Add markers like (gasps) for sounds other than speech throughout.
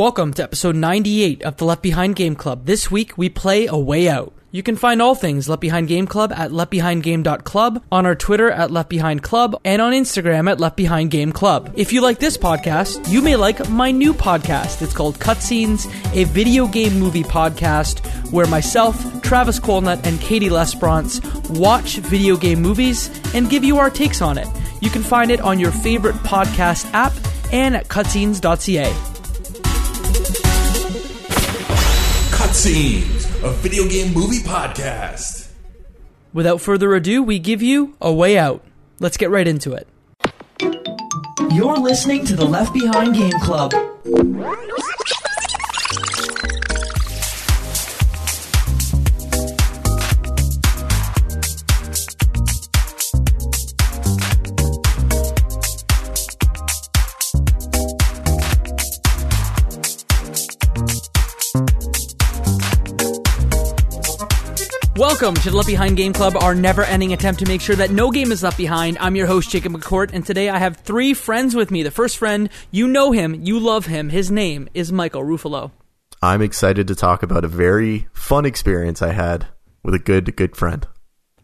Welcome to episode 98 of the Left Behind Game Club. This week we play A Way Out. You can find all things Left Behind Game Club at leftbehindgame.club, on our Twitter at Left Behind Club, and on Instagram at Left Behind Game Club. If you like this podcast, you may like my new podcast. It's called Cutscenes, a video game movie podcast where myself, Travis Colnut, and Katie Lesperance watch video game movies and give you our takes on it. You can find it on your favorite podcast app and at cutscenes.ca. Cutscenes, a video game movie podcast. Without further ado, we give you A Way Out. Let's get right into it. You're listening to the Left Behind Game Club. Welcome to the Left Behind Game Club, our never ending attempt to make sure that no game is left behind. I'm your host, Jacob McCourt, and today I have three friends with me. The first friend, you know him, you love him. His name is Michael Ruffalo. I'm excited to talk about a very fun experience I had with a good, good friend.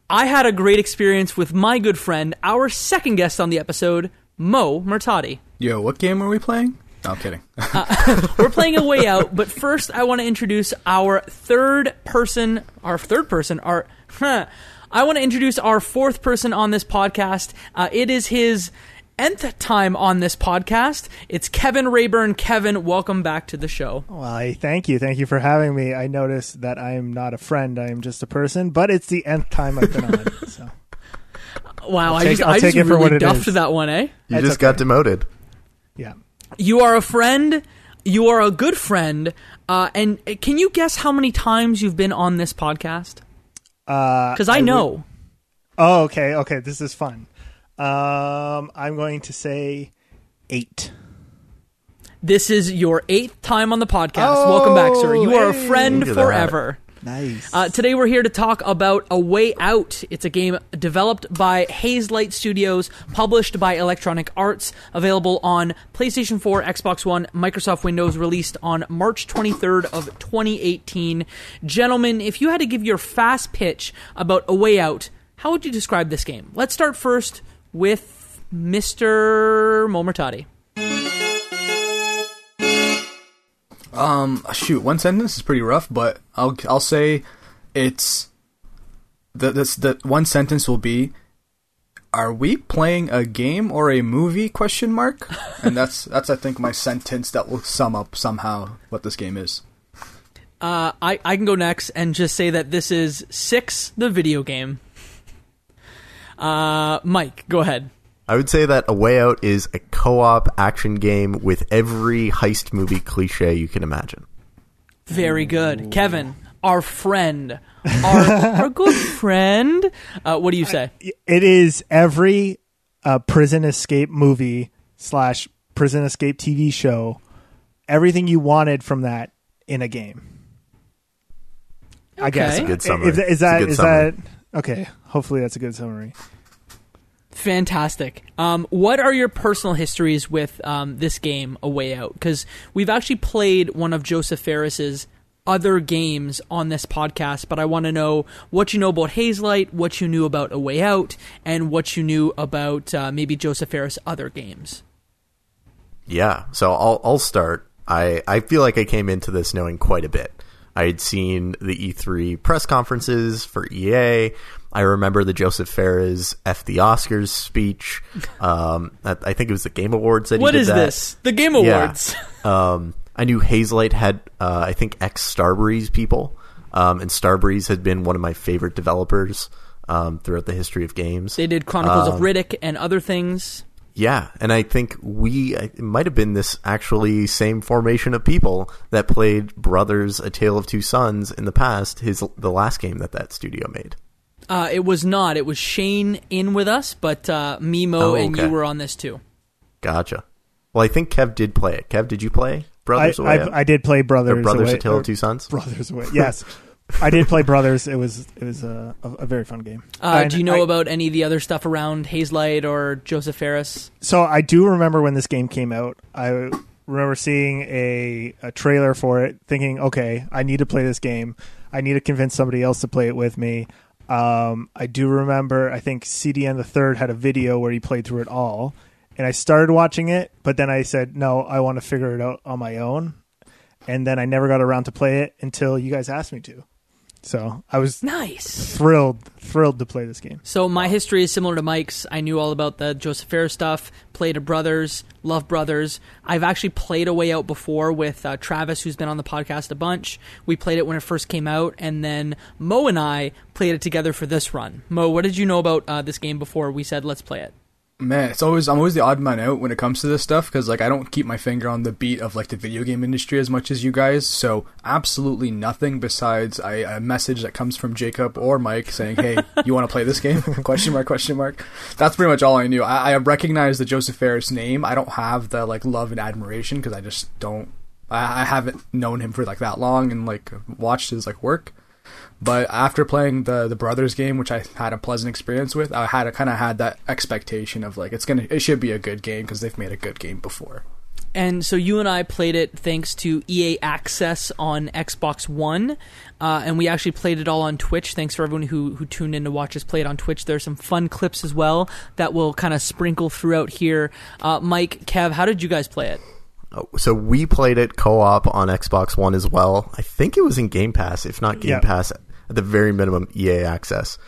I had a great experience with my good friend, our second guest on the episode, Mo Murtati. Yo, what game are we playing? No, I'm kidding. (laughs) (laughs) We're playing a way out, but first I want to introduce our third person, our third person, our. Huh, I want to introduce our fourth person on this podcast. Uh, it is his nth time on this podcast. It's Kevin Rayburn. Kevin, welcome back to the show. Why, thank you. Thank you for having me. I noticed that I am not a friend. I am just a person, but it's the nth time I've been on. (laughs) So Wow, I take- just, I'll I take just it for really what it duffed is. that one, eh? You That's just got demoted. yeah. You are a friend. You are a good friend. Uh, and uh, can you guess how many times you've been on this podcast? Uh, Because I, would- know. oh, okay, okay. This is fun. Um, I'm going to say eight. This is your eighth time on the podcast. Welcome back, sir. You are a friend Look that. forever. Nice. Uh, today we're here to talk about A Way Out. It's a game developed by Hazelight Studios, published by Electronic Arts, available on PlayStation 4, Xbox One, Microsoft Windows, released on March 23rd of 2018. Gentlemen, if you had to give your fast pitch about A Way Out, how would you describe this game? Let's start first with Mr. Momortati. Um, shoot, one sentence is pretty rough, but I'll I'll say it's the this the one sentence will be are we playing a game or a movie question mark and that's (laughs) that's i think my sentence that will sum up somehow what this game is Uh, I, I can go next and just say that this is Six, the video game. Uh, Mike, go ahead. I would say that A Way Out is a co op action game with every heist movie cliche you can imagine. Very good. Kevin, our friend, our, (laughs) our good friend. Uh, what do you say? it is every uh, prison escape movie slash prison escape TV show. Everything you wanted from that in a game. I guess. That's a good summary. Is, is It's a good is summary. that okay? Hopefully, that's a good summary. Fantastic. Um, what are your personal histories with um, this game, A Way Out? Because we've actually played one of Josef Fares's other games on this podcast, but I want to know what you know about Hazelight, what you knew about A Way Out, and what you knew about uh, maybe Josef Fares' other games. Yeah, so I'll I'll start. I I feel like I came into this knowing quite a bit. I had seen the E3 press conferences for EA. I remember the Josef Fares F the Oscars speech. Um, I, think it was the Game Awards that What he did is that. this? The Game Yeah. Awards. (laughs) Um, I knew Hazelight had, uh, I think, ex Starbreeze people, um, and Starbreeze had been one of my favorite developers um, throughout the history of games. They did Chronicles Um, of Riddick and other things. Yeah, and I think we it might have been this actually same formation of people that played Brothers: A Tale of Two Sons in the past. His the last game that that studio made. Uh, it was not. It was Shane in with us, but uh, Mimo Oh, and you were on this too. Gotcha. Well, I think Kev did play it. Kev, did you play I, Brothers Away? I, I did play Brothers. or Brothers: Away, A Tale or of Two Sons. Brothers Away. Yes, I did play Brothers. It was it was a, a, a very fun game. Uh, do you know I- about any of the other stuff around Hazelight or Josef Fares? So I do remember when this game came out. I remember seeing a, a trailer for it, thinking, okay, I need to play this game. I need to convince somebody else to play it with me. Um, I do remember, I think CDN the third had a video where he played through it all, and I started watching it, but then I said, no, I want to figure it out on my own, and then I never got around to play it until you guys asked me to. So I was Nice. thrilled, thrilled to play this game. So my history is similar to Mike's. I knew all about the Joseph Fair stuff. Played a Brothers, love Brothers. I've actually played a Way Out before with uh, Travis, who's been on the podcast a bunch. We played it when it first came out, and then Mo and I played it together for this run. Mo, what did you know about uh, this game before we said let's play it? Man, it's always I'm always the odd man out when it comes to this stuff because like I don't keep my finger on the beat of like the video game industry as much as you guys. So absolutely nothing besides a message that comes from Jacob or Mike saying, "Hey, you want to play this game?" (laughs) question mark question mark. That's pretty much all I knew. I, I recognize the Josef Fares name. I don't have the like love and admiration because I just don't. I, I haven't known him for like that long and like watched his like work. But after playing the the brothers game, which I had a pleasant experience with, I had kind of had that expectation of like it's gonna it should be a good game because they've made a good game before. And so you and I played it thanks to EA Access on Xbox One, uh, and we actually played it all on Twitch. Thanks for everyone who who tuned in to watch us play it on Twitch. There's some fun clips as well that will kind of sprinkle throughout here. Uh, Mike, Kev, how did you guys play it? Oh, So we played it co-op on Xbox One as well. I think it was in Game Pass, if not Game Yeah. Pass, at the very minimum EA access.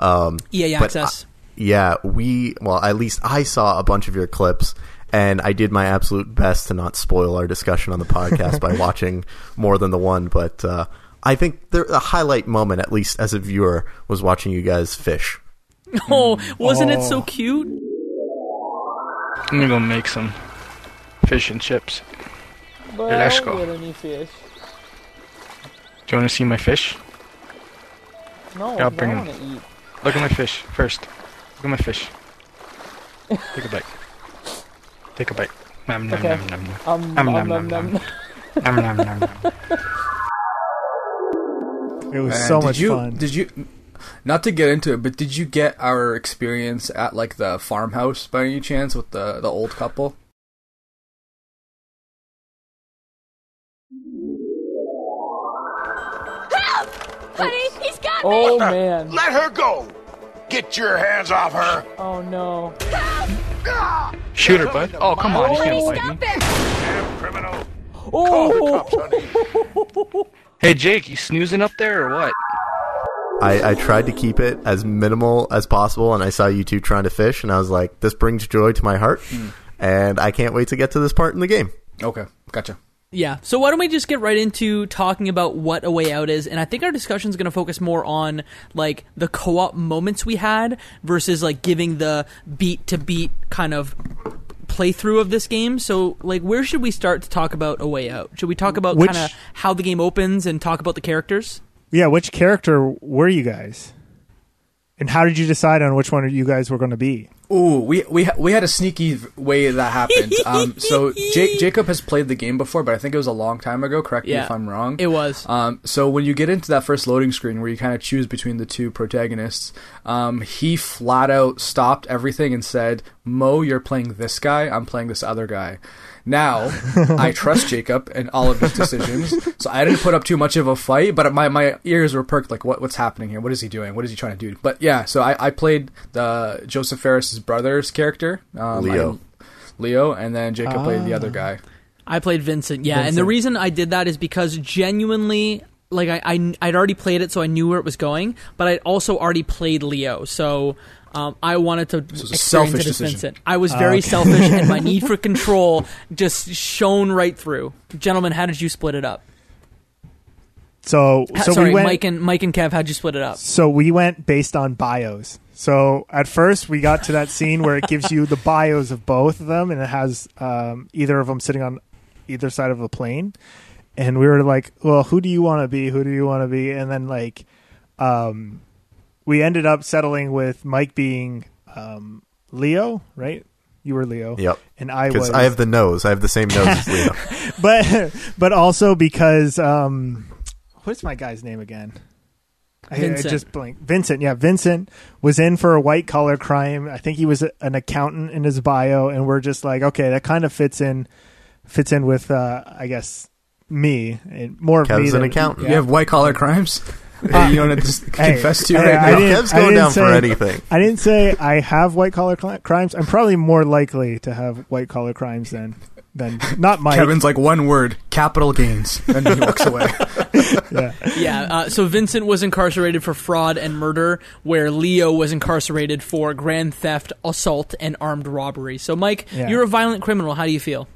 Um, EA Access. I- yeah, we well, at least I saw a bunch of your clips, and I did my absolute best to not spoil our discussion on the podcast by (laughs) watching more than the one. But uh, I think the a highlight moment, at least as a viewer, was watching you guys fish. (laughs) oh, wasn't it Oh. so cute? I'm gonna go make some fish and chips. Let's go. any fish. Do you want to see my fish? No, Yeah, I'll bring 'em. eat. Look at my fish first. Look at my fish. Take a bite. Take a bite. Nom nom Okay. nom nom nom. Um, Nom nom um, nom um, nom. Um. Nom nom nom nom. It was Man, so did much you, fun. Did you? Not to get into it, but did you get our experience at like the farmhouse by any chance with the the old couple? Honey, he's got me! Oh man! Let her go! Get your hands off her! Oh no! Shoot her, bud. Oh, come on. Oh, you Honey, can't bite stop me. Damn criminal! Call the Oh! cops, honey! (laughs) Hey, Jake, you snoozing up there or what? I, I tried to keep it as minimal as possible, and I saw you two trying to fish, and I was like, "This brings joy to my heart," hmm. and I can't wait to get to this part in the game. Okay, gotcha. Yeah. So why don't we just get right into talking about what a way out is? And I think our discussion is going to focus more on like the co-op moments we had versus like giving the beat to beat kind of playthrough of this game. So like where should we start to talk about a way out? Should we talk about kind of how the game opens and talk about the characters? yeah, which character were you guys? And how did you decide on which one you guys were going to be? Ooh, we we we had a sneaky way that happened. (laughs) Um, so Jake Jacob has played the game before, but I think it was a long time ago. Correct me if I'm wrong. It was. Um, so when you get into that first loading screen where you kind of choose between the two protagonists, um, he flat out stopped everything and said, "Mo, you're playing this guy. I'm playing this other guy." Now (laughs) I trust Jacob and all of his decisions, so I didn't put up too much of a fight. But my, my ears were perked, like, what what's happening here? What is he doing? What is he trying to do? But yeah, so I, I played the Josef Fares's brother's character, um, Leo. I- Leo, and then Jacob played the other guy. I played Vincent, yeah, and the reason I did that is because genuinely, like I, I I'd already played it, so I knew where it was going, but I'd also already played Leo, so um, I wanted to it's a experience selfish it as decision. Vincent. I was very okay. selfish, and my (laughs) need for control just shone right through. Gentlemen, how did you split it up? So, so Sorry, we went. Mike and Mike and Kev, how'd you split it up? So we went based on bios. So at first we got to that scene where it gives you the bios of both of them, and it has um, either of them sitting on either side of a plane. And we were like, "Well, who do you want to be? Who do you want to be?" And then like, um, we ended up settling with Mike being um, Leo, right? You were Leo, Yep. and I was. I have the nose. I have the same nose as Leo. (laughs) but but also because um, what's my guy's name again? I, I Vincent. just blank. Vincent, yeah, Vincent was in for a white collar crime. I think he was a- an accountant in his bio, and we're just like, okay, that kind of fits in fits in with uh, I guess me and more of me Kev's an than- accountant. You have white collar crimes. Uh, you want to just Hey, confess to hey, right I now? didn't- Kev's I going didn't down for say- anything. I didn't say I have white collar cl- crimes. I'm probably more likely to have white collar crimes than than not Mike. Kevin's like one word: capital gains, and he walks away. (laughs) Yeah. Yeah, uh, so Vincent was incarcerated for fraud and murder, where Leo was incarcerated for grand theft, assault, and armed robbery. So, Mike, Yeah. you're a violent criminal. How do you feel?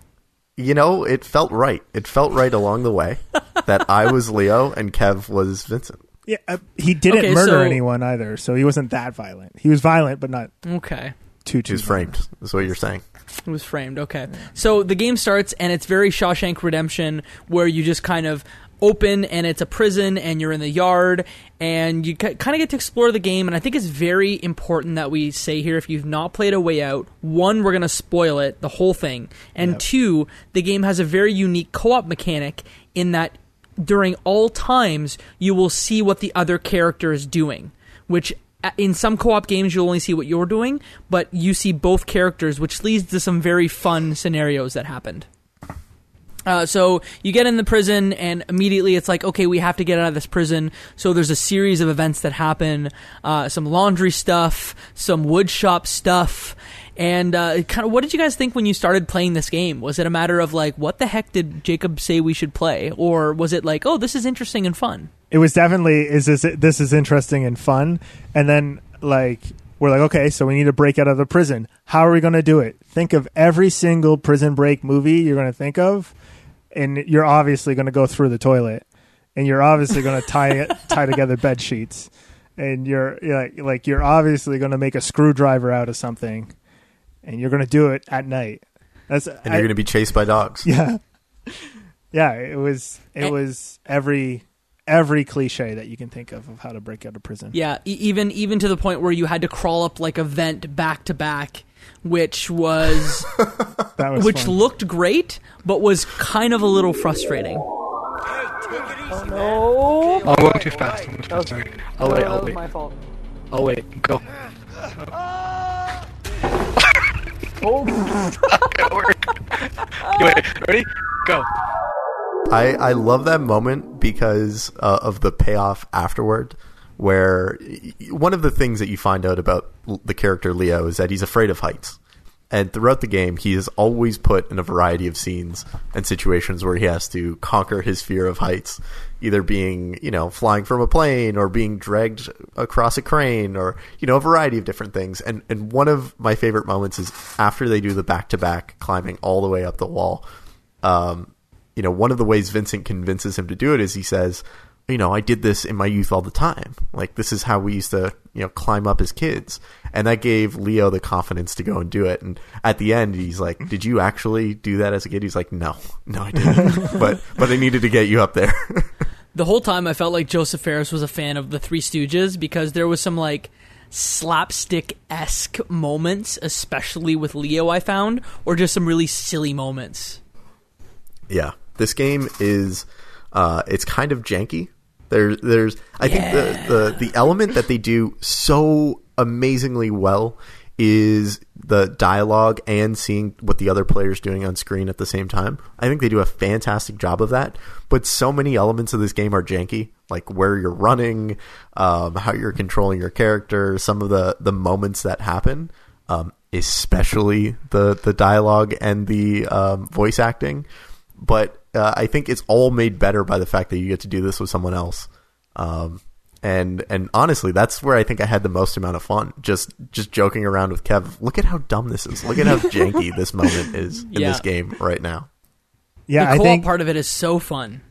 You know, it felt right. It felt right along the way that I was Leo and Kev was Vincent. Yeah, uh, he didn't Okay, murder so- anyone either, so he wasn't that violent. He was violent, but not Okay. too too. He was framed. Is what you're saying. It was framed. Okay. So the game starts, and it's very Shawshank Redemption, where you just kind of open and it's a prison, and you're in the yard, and you kind of get to explore the game. And I think it's very important that we say here if you've not played A Way Out, one, we're going to spoil it, the whole thing. And two, the game has a very unique co op mechanic in that during all times, you will see what the other character is doing, which uh, in some co-op games you'll only see what you're doing, but you see both characters, which leads to some very fun scenarios that happened. Uh, so you get in the prison, and immediately it's like, okay, we have to get out of this prison. So there's a series of events that happen, uh, some laundry stuff, some woodshop stuff, and uh, kind of. What did you guys think when you started playing this game? Was it a matter of like, what the heck did Jacob say we should play, or was it like, oh, this is interesting and fun? It was definitely is this this is interesting and fun, and then like we're like okay, so we need to break out of the prison. How are we going to do it? Think of every single prison break movie you're going to think of, and you're obviously going to go through the toilet, and you're obviously going (laughs) to tie tie together bed sheets, and you're, you're like, like you're obviously going to make a screwdriver out of something, and you're going to do it at night. That's And you're going to be chased by dogs. yeah yeah it was it And- was every every cliche that you can think of of how to break out of prison Yeah, e- even even to the point where you had to crawl up like a vent back to back, which was (laughs) that was which fun. looked great, but was kind of a little frustrating. Oh, I'm going too fast. I'm too fast. Sorry. I'll wait. I'll wait. my fault. I'll wait. Go. (laughs) Work. Wait, ready? Go. I, I love that moment because uh, of the payoff afterward, where one of the things that you find out about the character Leo is that he's afraid of heights. And throughout the game, he is always put in a variety of scenes and situations where he has to conquer his fear of heights, either being, you know, flying from a plane or being dragged across a crane or, you know, a variety of different things. And, and one of my favorite moments is after they do the back to back climbing all the way up the wall. Um, you know, one of the ways Vincent convinces him to do it is he says, you know, I did this in my youth all the time. Like this is how we used to, you know, climb up as kids. And that gave Leo the confidence to go and do it. And at the end, he's like, "Did you actually do that as a kid?" He's like, "No, no, I didn't. (laughs) but but I needed to get you up there." (laughs) The whole time I felt like Josef Fares was a fan of the Three Stooges because there was some like slapstick esque moments, especially with Leo. I found, or just some really silly moments. Yeah, this game is uh, it's kind of janky. There, there's I think the, the the element that they do so amazingly well is the dialogue and seeing what the other players doing on screen at the same time. I think they do a fantastic job of that. But so many elements of this game are janky, like where you're running, um, how you're controlling your character, some of the the moments that happen, um, especially the the dialogue and the um, voice acting but uh, I think it's all made better by the fact that you get to do this with someone else. Um, and and honestly, that's where I think I had the most amount of fun. Just just joking around with Kev. Look at how dumb this is. Look at how (laughs) janky this moment is in Yeah. this game right now. yeah the i co-op think part of it is so fun.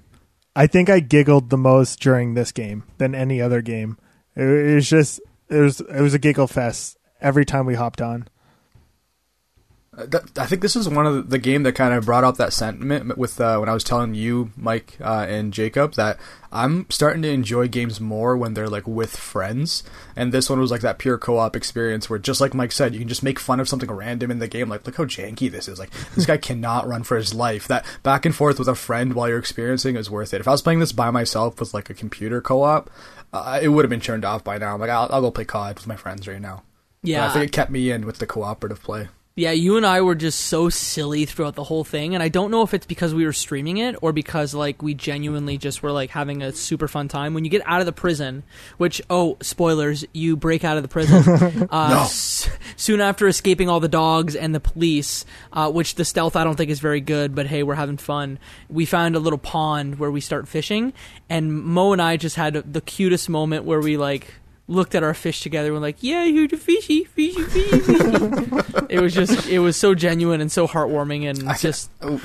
i think i giggled the most during this game than any other game it, it was just it was it was a giggle fest every time we hopped on that- I think this is one of the, game that kind of brought up that sentiment with uh, when I was telling you, Mike, uh, and Jacob that I'm starting to enjoy games more when they're like with friends. And this one was like that pure co-op experience where, just like Mike said, you can just make fun of something random in the game. Like, look how janky this is. Like, this guy (laughs) cannot run for his life. That back and forth with a friend while you're experiencing is worth it. If I was playing this by myself with like a computer co-op, uh, it would have been turned off by now. I'm like, I'll, I'll go play COD with my friends right now. But Yeah, I think it kept me in with the cooperative play. Yeah, you and I were just so silly throughout the whole thing, and I don't know if it's because we were streaming it or because like we genuinely just were like having a super fun time. When you get out of the prison, which oh spoilers, you break out of the prison (laughs) uh, s- soon after escaping all the dogs and the police, uh, which the stealth I don't think is very good, but hey, we're having fun. We found a little pond where we start fishing, and Mo and I just had the cutest moment where we like looked at our fish together and were like, "Yeah, here's a fishy, fishy, fishy." fishy." (laughs) it was just, it was so genuine and so heartwarming and just, Oh,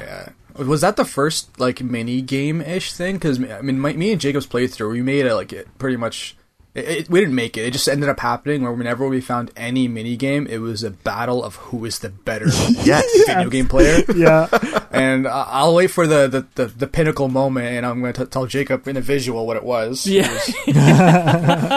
yeah. Was that the first like mini game ish thing? Because I mean, my, me and Jacob's playthrough, we made it like it pretty much. It, it, we didn't make it. It just ended up happening where whenever we found any mini game, it was a battle of who is the better (laughs) Yes. video game player. (laughs) Yeah. (laughs) and I- I'll wait for the, the, the, the pinnacle moment, and I'm going to tell Jacob in a visual what it was. Yeah.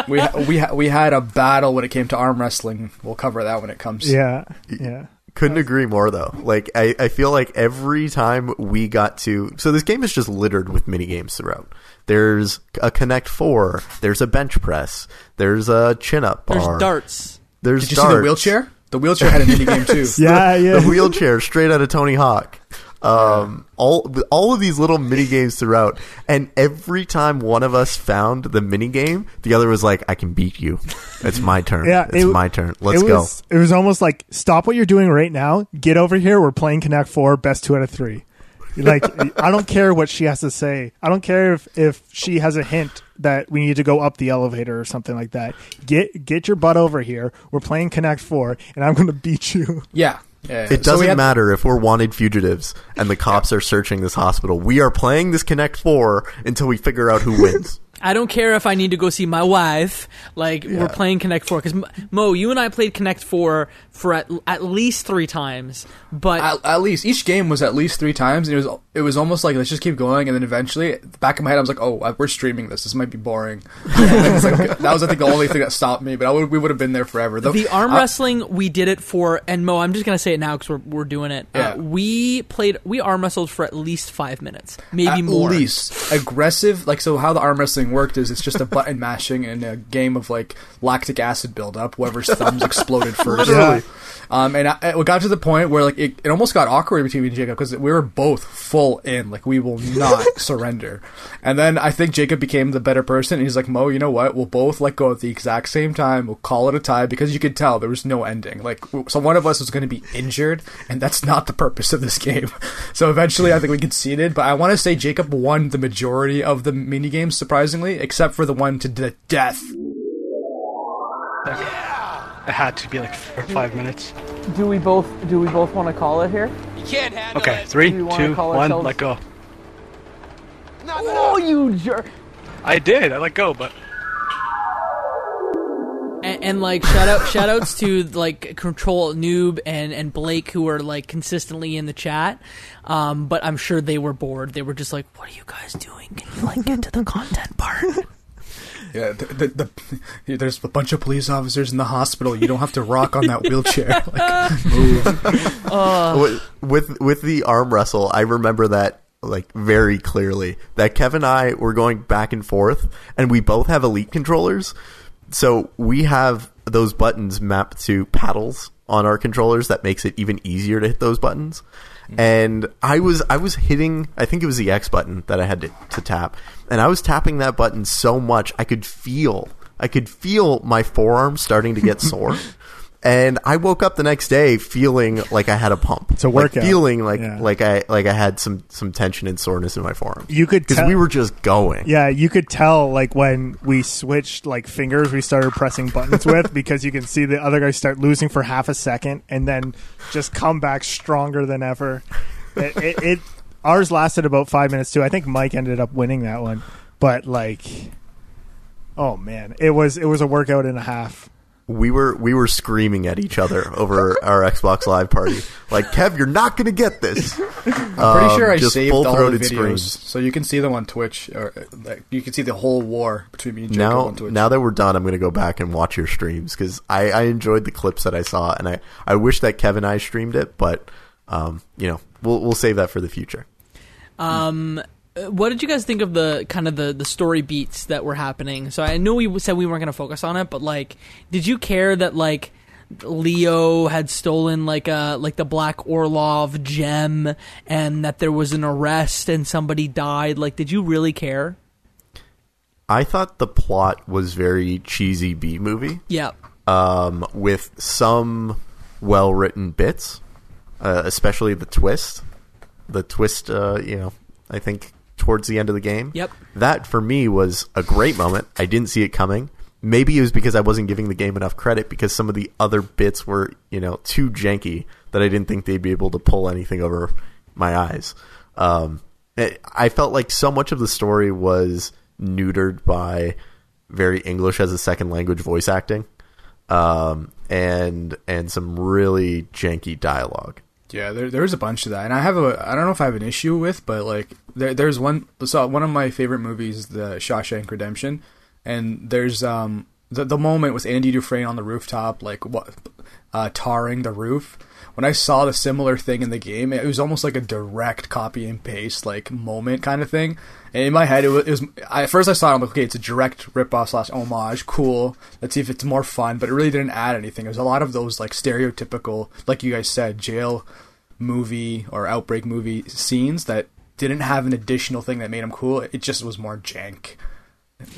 we ha- we ha- we had a battle when it came to arm wrestling. We'll cover that when it comes. Yeah. Yeah. Couldn't agree more though. Like I, I feel like every time we got to so this game is just littered with mini games throughout. There's a Connect Four, there's a bench press, there's a chin up bar. There's darts. There's Did you darts. see the wheelchair? The wheelchair had a mini game (laughs) too. Yeah. Yeah. the wheelchair straight out of Tony Hawk. Um, all all of these little mini games throughout, and every time one of us found the mini game, the other was like, "I can beat you. It's my turn. Yeah, it's it- my turn. Let's it go." was, It was almost like stop what you're doing right now. Get over here. We're playing Connect Four, best two out of three. Like (laughs) I don't care what she has to say. I don't care if if she has a hint that we need to go up the elevator or something like that. Get get your butt over here. We're playing Connect Four, and I'm going to beat you. Yeah. Yeah. It doesn't had- matter if we're wanted fugitives and the cops are searching this hospital. We are playing this Connect Four until we figure out who wins. I don't care if I need to go see my wife. Like we're playing Connect Four because Mo, you and I played Connect Four for at, at least three times. But At, at least each game was at least three times, and it was it was almost like let's just keep going, and then eventually, back of my head, I was like, oh, we're streaming this. This might be boring. (laughs) Like, that was I think the only thing that stopped me, but I would, we would have been there forever. the arm uh, wrestling we did it for, and Mo, I'm just gonna say it now because we're we're doing it. Yeah. Uh, we played we arm wrestled for at least five minutes, maybe at more. least aggressive. Like so, how the arm wrestling worked is it's just a button (laughs) mashing in a game of like lactic acid buildup. Whoever's thumbs (laughs) exploded first. Literally. Um, and I, it got to the point where like it, it almost got awkward between me and Jacob because we were both full in, like we will not (laughs) surrender. And then I think Jacob became the better person, and he's like, Mo, you know what? We'll both let go at the exact same time. We'll call it a tie because you could tell there was no ending. Like, so one of us was going to be injured, and that's not the purpose of this game. So eventually, I think we conceded. But I want to say Jacob won the majority of the mini games, surprisingly, except for the one to the death. It had to be like four or five minutes. Do we both do we both want to call it here? Okay, three, Do we wanna two, call one, ourselves- let go. Oh, you jerk! I did. I let go, but and, and like shout out shout outs to like control noob and and blake who are like consistently in the chat um but i'm sure they were bored they were just like what are you guys doing can you like get to the content part Yeah, the, the, the, there's a bunch of police officers in the hospital. You don't have to rock on that wheelchair. (laughs) Like, move. with, with with the arm wrestle, I remember that like very clearly. That Kevin and I were going back and forth, and we both have elite controllers, so we have those buttons mapped to paddles on our controllers. That makes it even easier to hit those buttons. Mm-hmm. And I was I was hitting I think it was the X button that I had to, to tap, and I was tapping that button so much I could feel I could feel my forearm starting to get sore. (laughs) And I woke up the next day feeling like I had a pump. It's a Like, workout. feeling like Yeah. like I like I had some some tension and soreness in my forearm. You could because we were just going. Yeah, you could tell like when we switched like fingers we started pressing buttons with (laughs) because you can see the other guy start losing for half a second and then just come back stronger than ever. It, it, it ours lasted about five minutes too. I think Mike ended up winning that one, but like, oh man, it was it was a workout and a half. We were we were screaming at each other over our Xbox Live party. Like, Kev, you're not going to get this. I'm pretty sure I just saved all the full-throated videos, screams. so you can see them on Twitch. Or uh, like, you can see the whole war between me and Jacob Now, on Twitch. now that we're done, I'm going to go back and watch your streams because I, I enjoyed the clips that I saw, and I, I wish that Kevin and I streamed it, but um, you know, we'll we'll save that for the future. um what did you guys think of the kind of the the story beats that were happening so i know we said we weren't going to focus on it but like did you care that like Leo had stolen like a like the Black Orlov gem, and that there was an arrest and somebody died. Like, did you really care? I thought the plot was very cheesy B movie. Yeah. um, with some well written bits, uh, especially the twist. The twist, uh, you know, I think towards the end of the game. Yep. That for me was a great moment. I didn't see it coming. Maybe it was because I wasn't giving the game enough credit because some of the other bits were, you know, too janky that I didn't think they'd be able to pull anything over my eyes. Um, it, I felt like so much of the story was neutered by very English as a second language voice acting um, and and some really janky dialogue. Yeah, there there's a bunch of that, and I have a I don't know if I have an issue with, but like there there's one so one of my favorite movies, The Shawshank Redemption, and there's um the the moment with Andy Dufresne on the rooftop, like what uh, tarring the roof. When I saw the similar thing in the game, it was almost like a direct copy and paste like moment kind of thing. And in my head, it was, it was I, at first I saw it, I'm like, okay, it's a direct ripoff slash homage, cool. Let's see if it's more fun, but it really didn't add anything. It was a lot of those like stereotypical, like you guys said, jail movie or outbreak movie scenes that didn't have an additional thing that made them cool. It just was more jank.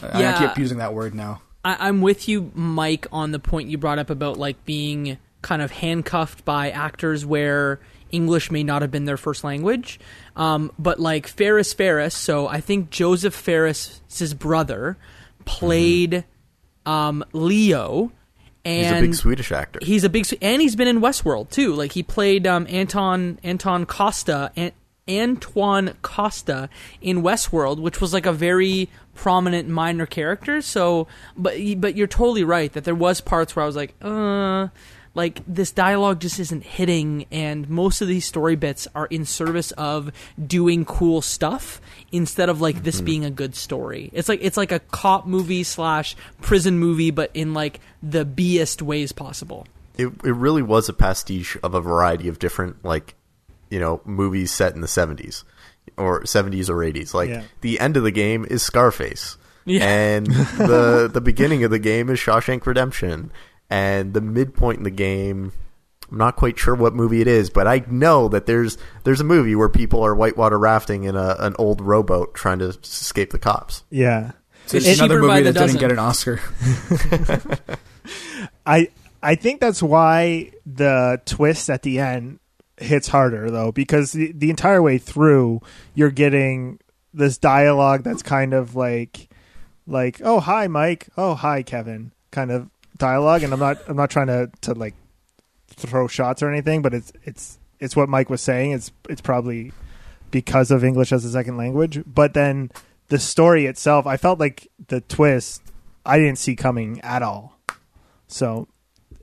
Yeah. I keep using that word now. I, I'm with you, Mike, on the point you brought up about like being kind of handcuffed by actors where English may not have been their first language. Um, but like Fares Fares, so I think Josef Fares's brother played um, Leo. And He's a big Swedish actor. He's a big, and he's been in Westworld too. Like he played um, Anton Anton Costa, An- Antoine Costa in Westworld, which was like a very prominent minor character. So, but but you're totally right that there was parts where I was like, uh, like this dialogue just isn't hitting, and most of these story bits are in service of doing cool stuff instead of like this being a good story. It's like it's like a cop movie slash prison movie, but in like the beest ways possible. it it really was a pastiche of a variety of different like you know movies set in the 70s or 70s or 80s like Yeah. the end of the game is Scarface Yeah. and (laughs) the the beginning of the game is Shawshank Redemption and the midpoint in the game I'm not quite sure what movie it is but I know that there's there's a movie where people are whitewater rafting in a an old rowboat trying to escape the cops Yeah. It's It's another movie the that didn't get an Oscar. (laughs) (laughs) I I think that's why the twist at the end hits harder though because the, the entire way through you're getting this dialogue that's kind of like like oh hi Mike. Oh hi Kevin kind of dialogue. And I'm not I'm not trying to to like throw shots or anything but it's it's it's what Mike was saying. It's it's probably because of English as a second language. But then the story itself I felt like the twist I didn't see coming at all. So,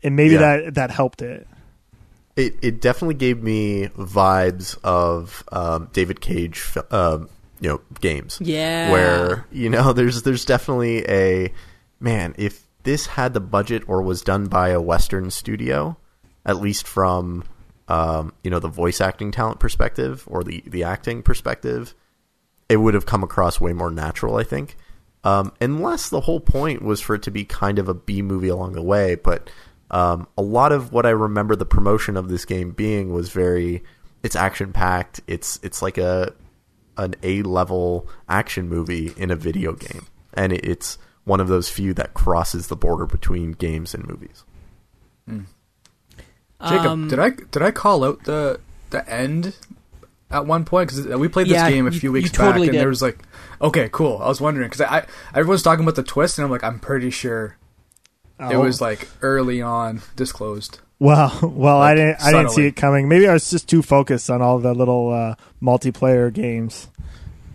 and maybe Yeah. that that helped it. It it definitely gave me vibes of um, David Cage, um, you know, games. Yeah. where you know (laughs) there's there's definitely a man if this had the budget or was done by a Western studio, at least from um, you know the voice acting talent perspective or the the acting perspective, it would have come across way more natural. I think. Um, unless the whole point was for it to be kind of a B movie along the way, but um, a lot of what I remember the promotion of this game being was very it's action packed. It's it's like a an A level action movie in a video game, and it, it's one of those few that crosses the border between games and movies. Jacob, Um, did I did I call out the the end at one point? Because we played this Yeah, game a few you weeks totally back, and did. there was like, okay, cool. I was wondering because I, I everyone's talking about the twist, and I'm like, I'm pretty sure it Oh. was like early on disclosed. Well, well, I didn't I didn't see it coming. Maybe I was just too focused on all the little uh, multiplayer games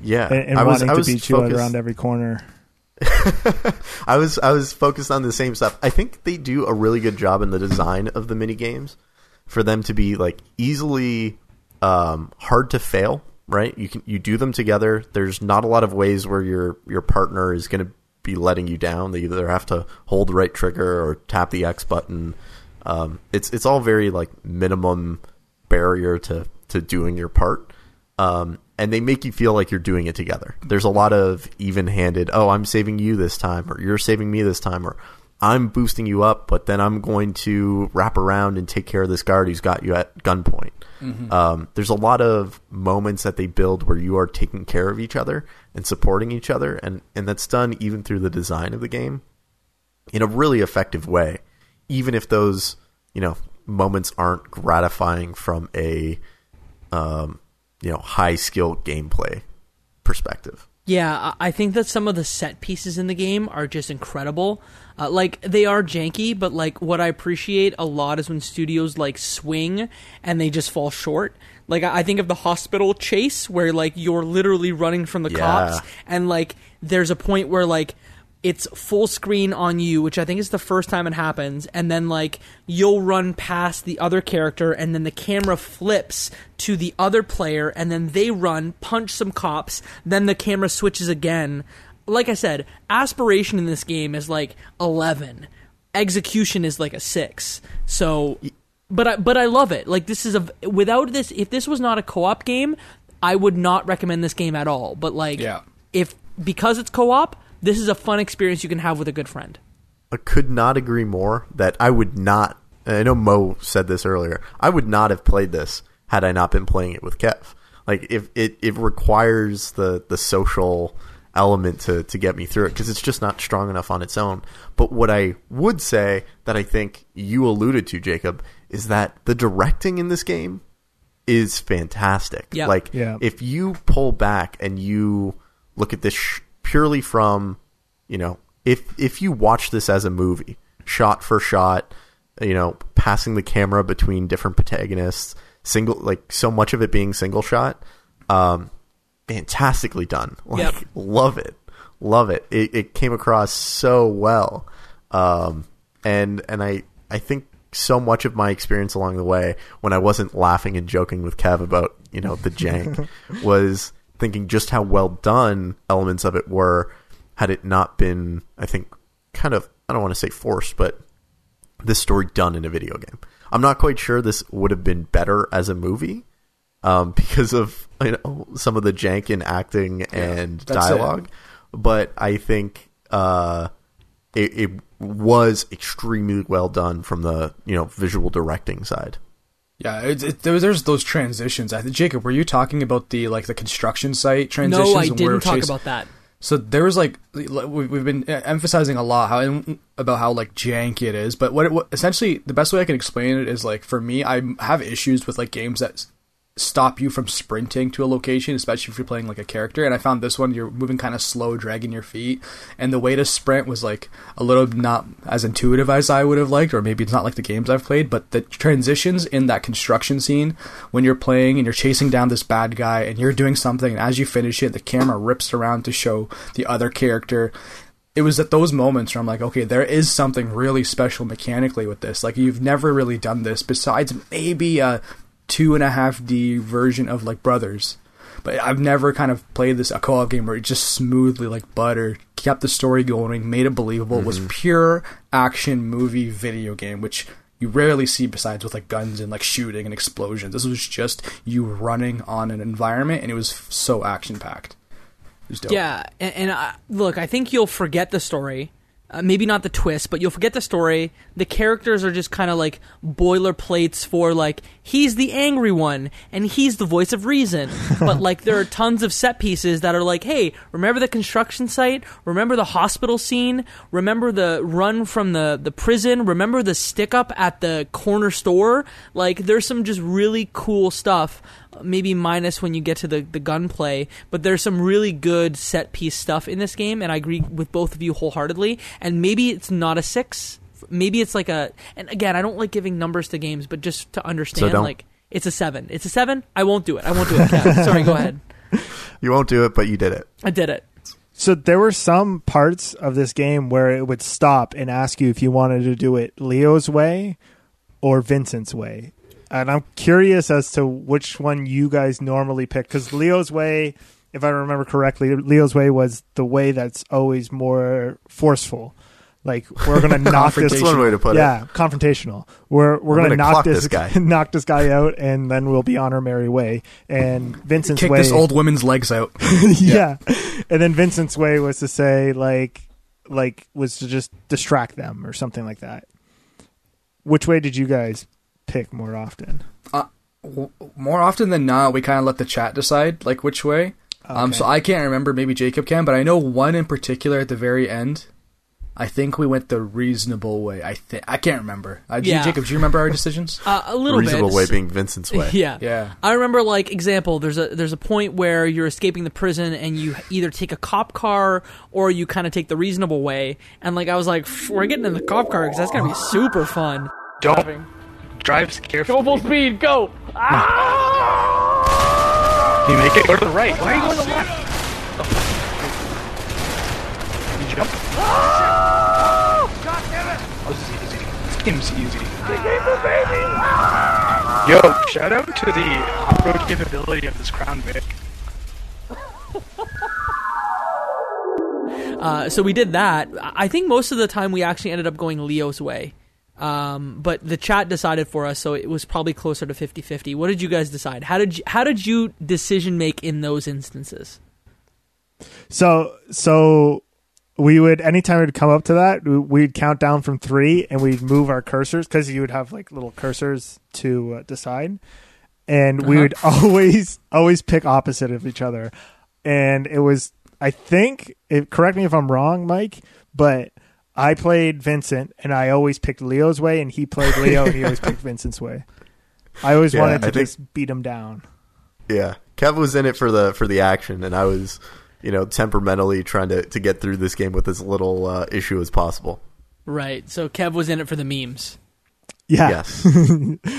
Yeah, and, and I was wanting I to was beat you focused, around every corner. (laughs) I was I was focused on the same stuff. I think they do a really good job in the design of the mini games for them to be like easily um, hard to fail. Right, you can you do them together. There's not a lot of ways where your your partner is going to be letting you down. They either have to hold the right trigger or tap the X button. Um, it's it's all very like minimum barrier to to doing your part. Um, and they make you feel like you're doing it together. There's a lot of even-handed. Oh, I'm saving you this time, or you're saving me this time, or I'm boosting you up, but then I'm going to wrap around and take care of this guard who's got you at gunpoint. Um, there's a lot of moments that they build where you are taking care of each other and supporting each other, and, and that's done even through the design of the game in a really effective way, even if those you know moments aren't gratifying from a um, you know high skill gameplay perspective. Yeah, I think that some of the set pieces in the game are just incredible. Uh, like they are janky, but like what I appreciate a lot is when studios like swing and they just fall short. Like I think of the hospital chase where like you're literally running from the Yeah. cops and like there's a point where like it's full screen on you, which I think is the first time it happens, and then like you'll run past the other character, and then the camera flips to the other player, and then they run, punch some cops, then the camera switches again. Like I said, aspiration in this game is like eleven, execution is like a six. So, but I but I love it. Like this is a without this, if this was not a co-op game, I would not recommend this game at all. But like, Yeah. if because it's co-op, this is a fun experience you can have with a good friend. I could not agree more that I would not. I know Mo said this earlier. I would not have played this had I not been playing it with Kev. Like if it, it requires the the social element to to get me through it because it's just not strong enough on its own. But what I would say that I think you alluded to, Jacob, is that the directing in this game is fantastic. Yeah. Like Yeah. if you pull back and you look at this sh- purely from, you know, if if you watch this as a movie, shot for shot, you know, passing the camera between different protagonists, single like so much of it being single shot, um, fantastically done. Like, Yep. love it, love it. It it came across so well, um, and and I I think so much of my experience along the way when I wasn't laughing and joking with Kev about you know the jank (laughs) was thinking just how well done elements of it were had it not been I think kind of I don't want to say forced but this story done in a video game. I'm not quite sure this would have been better as a movie um, (laughs) because of you know some of the jank in acting and that's it. dialogue, but I think uh, it, it was extremely well done from the you know visual directing side. Yeah, it, it, there, there's those transitions. I think Jacob, were you talking about the like the construction site transitions? No, I and where didn't talk chase- about that. So there was like we- we've been uh, emphasizing a lot how about how like janky it is, but what, it, what essentially the best way I can explain it is like for me, I have issues with like games that s- stop you from sprinting to a location, especially if you're playing like a character. And I found this one you're moving kind of slow, dragging your feet, and the way to sprint was like a little not as intuitive as I would have liked, or maybe it's not like the games I've played. But the transitions in that construction scene when you're playing and you're chasing down this bad guy and you're doing something, and as you finish it, the camera rips around to show the other character it was at those moments where I'm like, okay, there is something really special mechanically with this. Like you've never really done this besides maybe a two and a half D version of like Brothers. But I've never kind of played this a co-op game where it just smoothly like butter kept the story going, made it believable. It was pure action movie video game, which you rarely see besides with like guns and like shooting and explosions. This was just you running on an environment, and it was so action packed. It was dope. Yeah, and, and uh, look, I think you'll forget the story. Uh, maybe not the twist, but you'll forget the story. The characters are just kind of like boilerplates for like he's the angry one and he's the voice of reason. (laughs) but like there are tons of set pieces that are like, hey, remember the construction site? Remember the hospital scene? Remember the run from the the prison? Remember the stick up at the corner store? Like there's some just really cool stuff maybe minus when you get to the, the gunplay, but there's some really good set piece stuff in this game, and I agree with both of you wholeheartedly. And maybe it's not a six, maybe it's like a. And again, I don't like giving numbers to games, but just to understand, don't- like it's a seven. It's a seven. I won't do it. I won't do it. Kev. (laughs) Sorry, go ahead. You won't do it, but you did it. I did it. So there were some parts of this game where it would stop and ask you if you wanted to do it Leo's way or Vincent's way. And I'm curious as to which one you guys normally pick because Leo's way, if I remember correctly, Leo's way was the way that's always more forceful. Like we're gonna (laughs) knock this. That's one way to put it. yeah, confrontational. We're we're gonna, gonna knock this, this guy. (laughs) knock this guy out, and then we'll be on our merry way. And Vincent's Kick way, this old woman's legs out. (laughs) yeah. And then Vincent's way was to say like like was to just distract them or something like that. Which way did you guys pick more often? W- more often than not, we kind of let the chat decide like which way. Um, so I can't remember. Maybe Jacob can, but I know one in particular at the very end. I think we went the reasonable way. I think I can't remember. Uh, do you- Yeah. Jacob, do you remember our (laughs) decisions? Uh, a little Reasonable bit. way being Vincent's way. (laughs) Yeah. Yeah. I remember like example, there's a there's a point where you're escaping the prison and you either take a cop car or you kind of take the reasonable way. And like I was like, we're getting in the cop car because that's gonna be super fun. Don't drive carefully. Go full speed, go! Ah! You make it go to the right. Why are you going to the left? Oh. You jump. Ah! Oh, this is easy. This game's easy. Ah! Yo, shout out to the off-road capability of this Crown Vic. (laughs) Uh, so we did that. I I think most of the time we actually ended up going Leo's way. Um, but the chat decided for us, so it was probably closer to 50-50. What did you guys decide? How did you, how did you decision make in those instances? So so we would anytime we'd come up to that, we- we'd count down from three and we'd move our cursors because you would have like little cursors to uh, decide, and we Uh-huh. would (laughs) always always pick opposite of each other, and it was I think it, correct me if I'm wrong, Mike, but. I played Vincent, and I always picked Leo's way, and he played Leo, and he always (laughs) picked Vincent's way. I always Yeah, wanted to think- just beat him down. Yeah, Kev was in it for the for the action, and I was, you know, temperamentally trying to to get through this game with as little uh, issue as possible. Right. So Kev was in it for the memes. Yeah, Yes.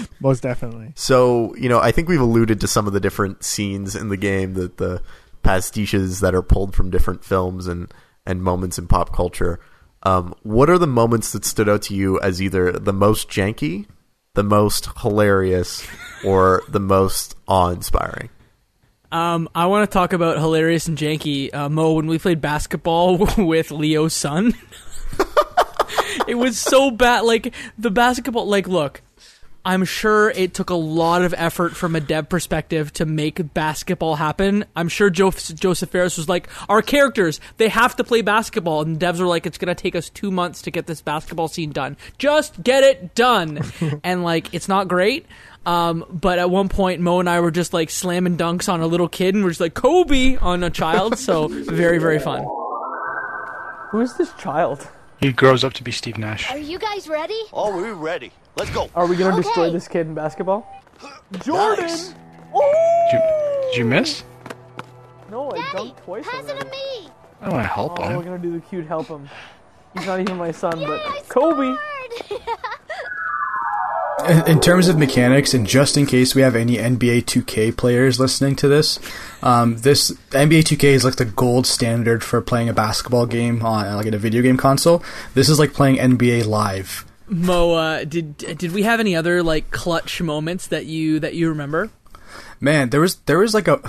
(laughs) most definitely. So, you know, I think we've alluded to some of the different scenes in the game that the pastiches that are pulled from different films and and moments in pop culture. Um, what are the moments that stood out to you as either the most janky, the most hilarious, (laughs) or the most awe-inspiring? Um, I want to talk about hilarious and janky. Uh, Mo, when we played basketball (laughs) with Leo's son, (laughs) it was so bad. Like the basketball. Like, look, I'm sure it took a lot of effort from a dev perspective to make basketball happen. I'm sure jo- Josef Fares was like, "Our characters, they have to play basketball," and devs were like, "It's gonna take us two months to get this basketball scene done. Just get it done." (laughs) and like, it's not great. Um, but at one point, Mo and I were just like slamming dunks on a little kid, and we're just like Kobe on a child. So (laughs) very, very fun. Who is this child? He grows up to be Steve Nash. Are you guys ready? Oh, we're ready. Let's go. Are we gonna Okay. destroy this kid in basketball? Nice. Did you, did you miss? No, I Daddy, pass it to me. I don't want to help Oh, we're him. gonna do the cute help him. He's not even my son, Yay, but I Kobe. In, in terms of mechanics, and just in case we have any NBA 2K players listening to this, um, this NBA 2K is like the gold standard for playing a basketball game on like in a video game console. This is like playing NBA Live. Mo, did did we have any other like clutch moments that you that you remember? Man, there was there was like a.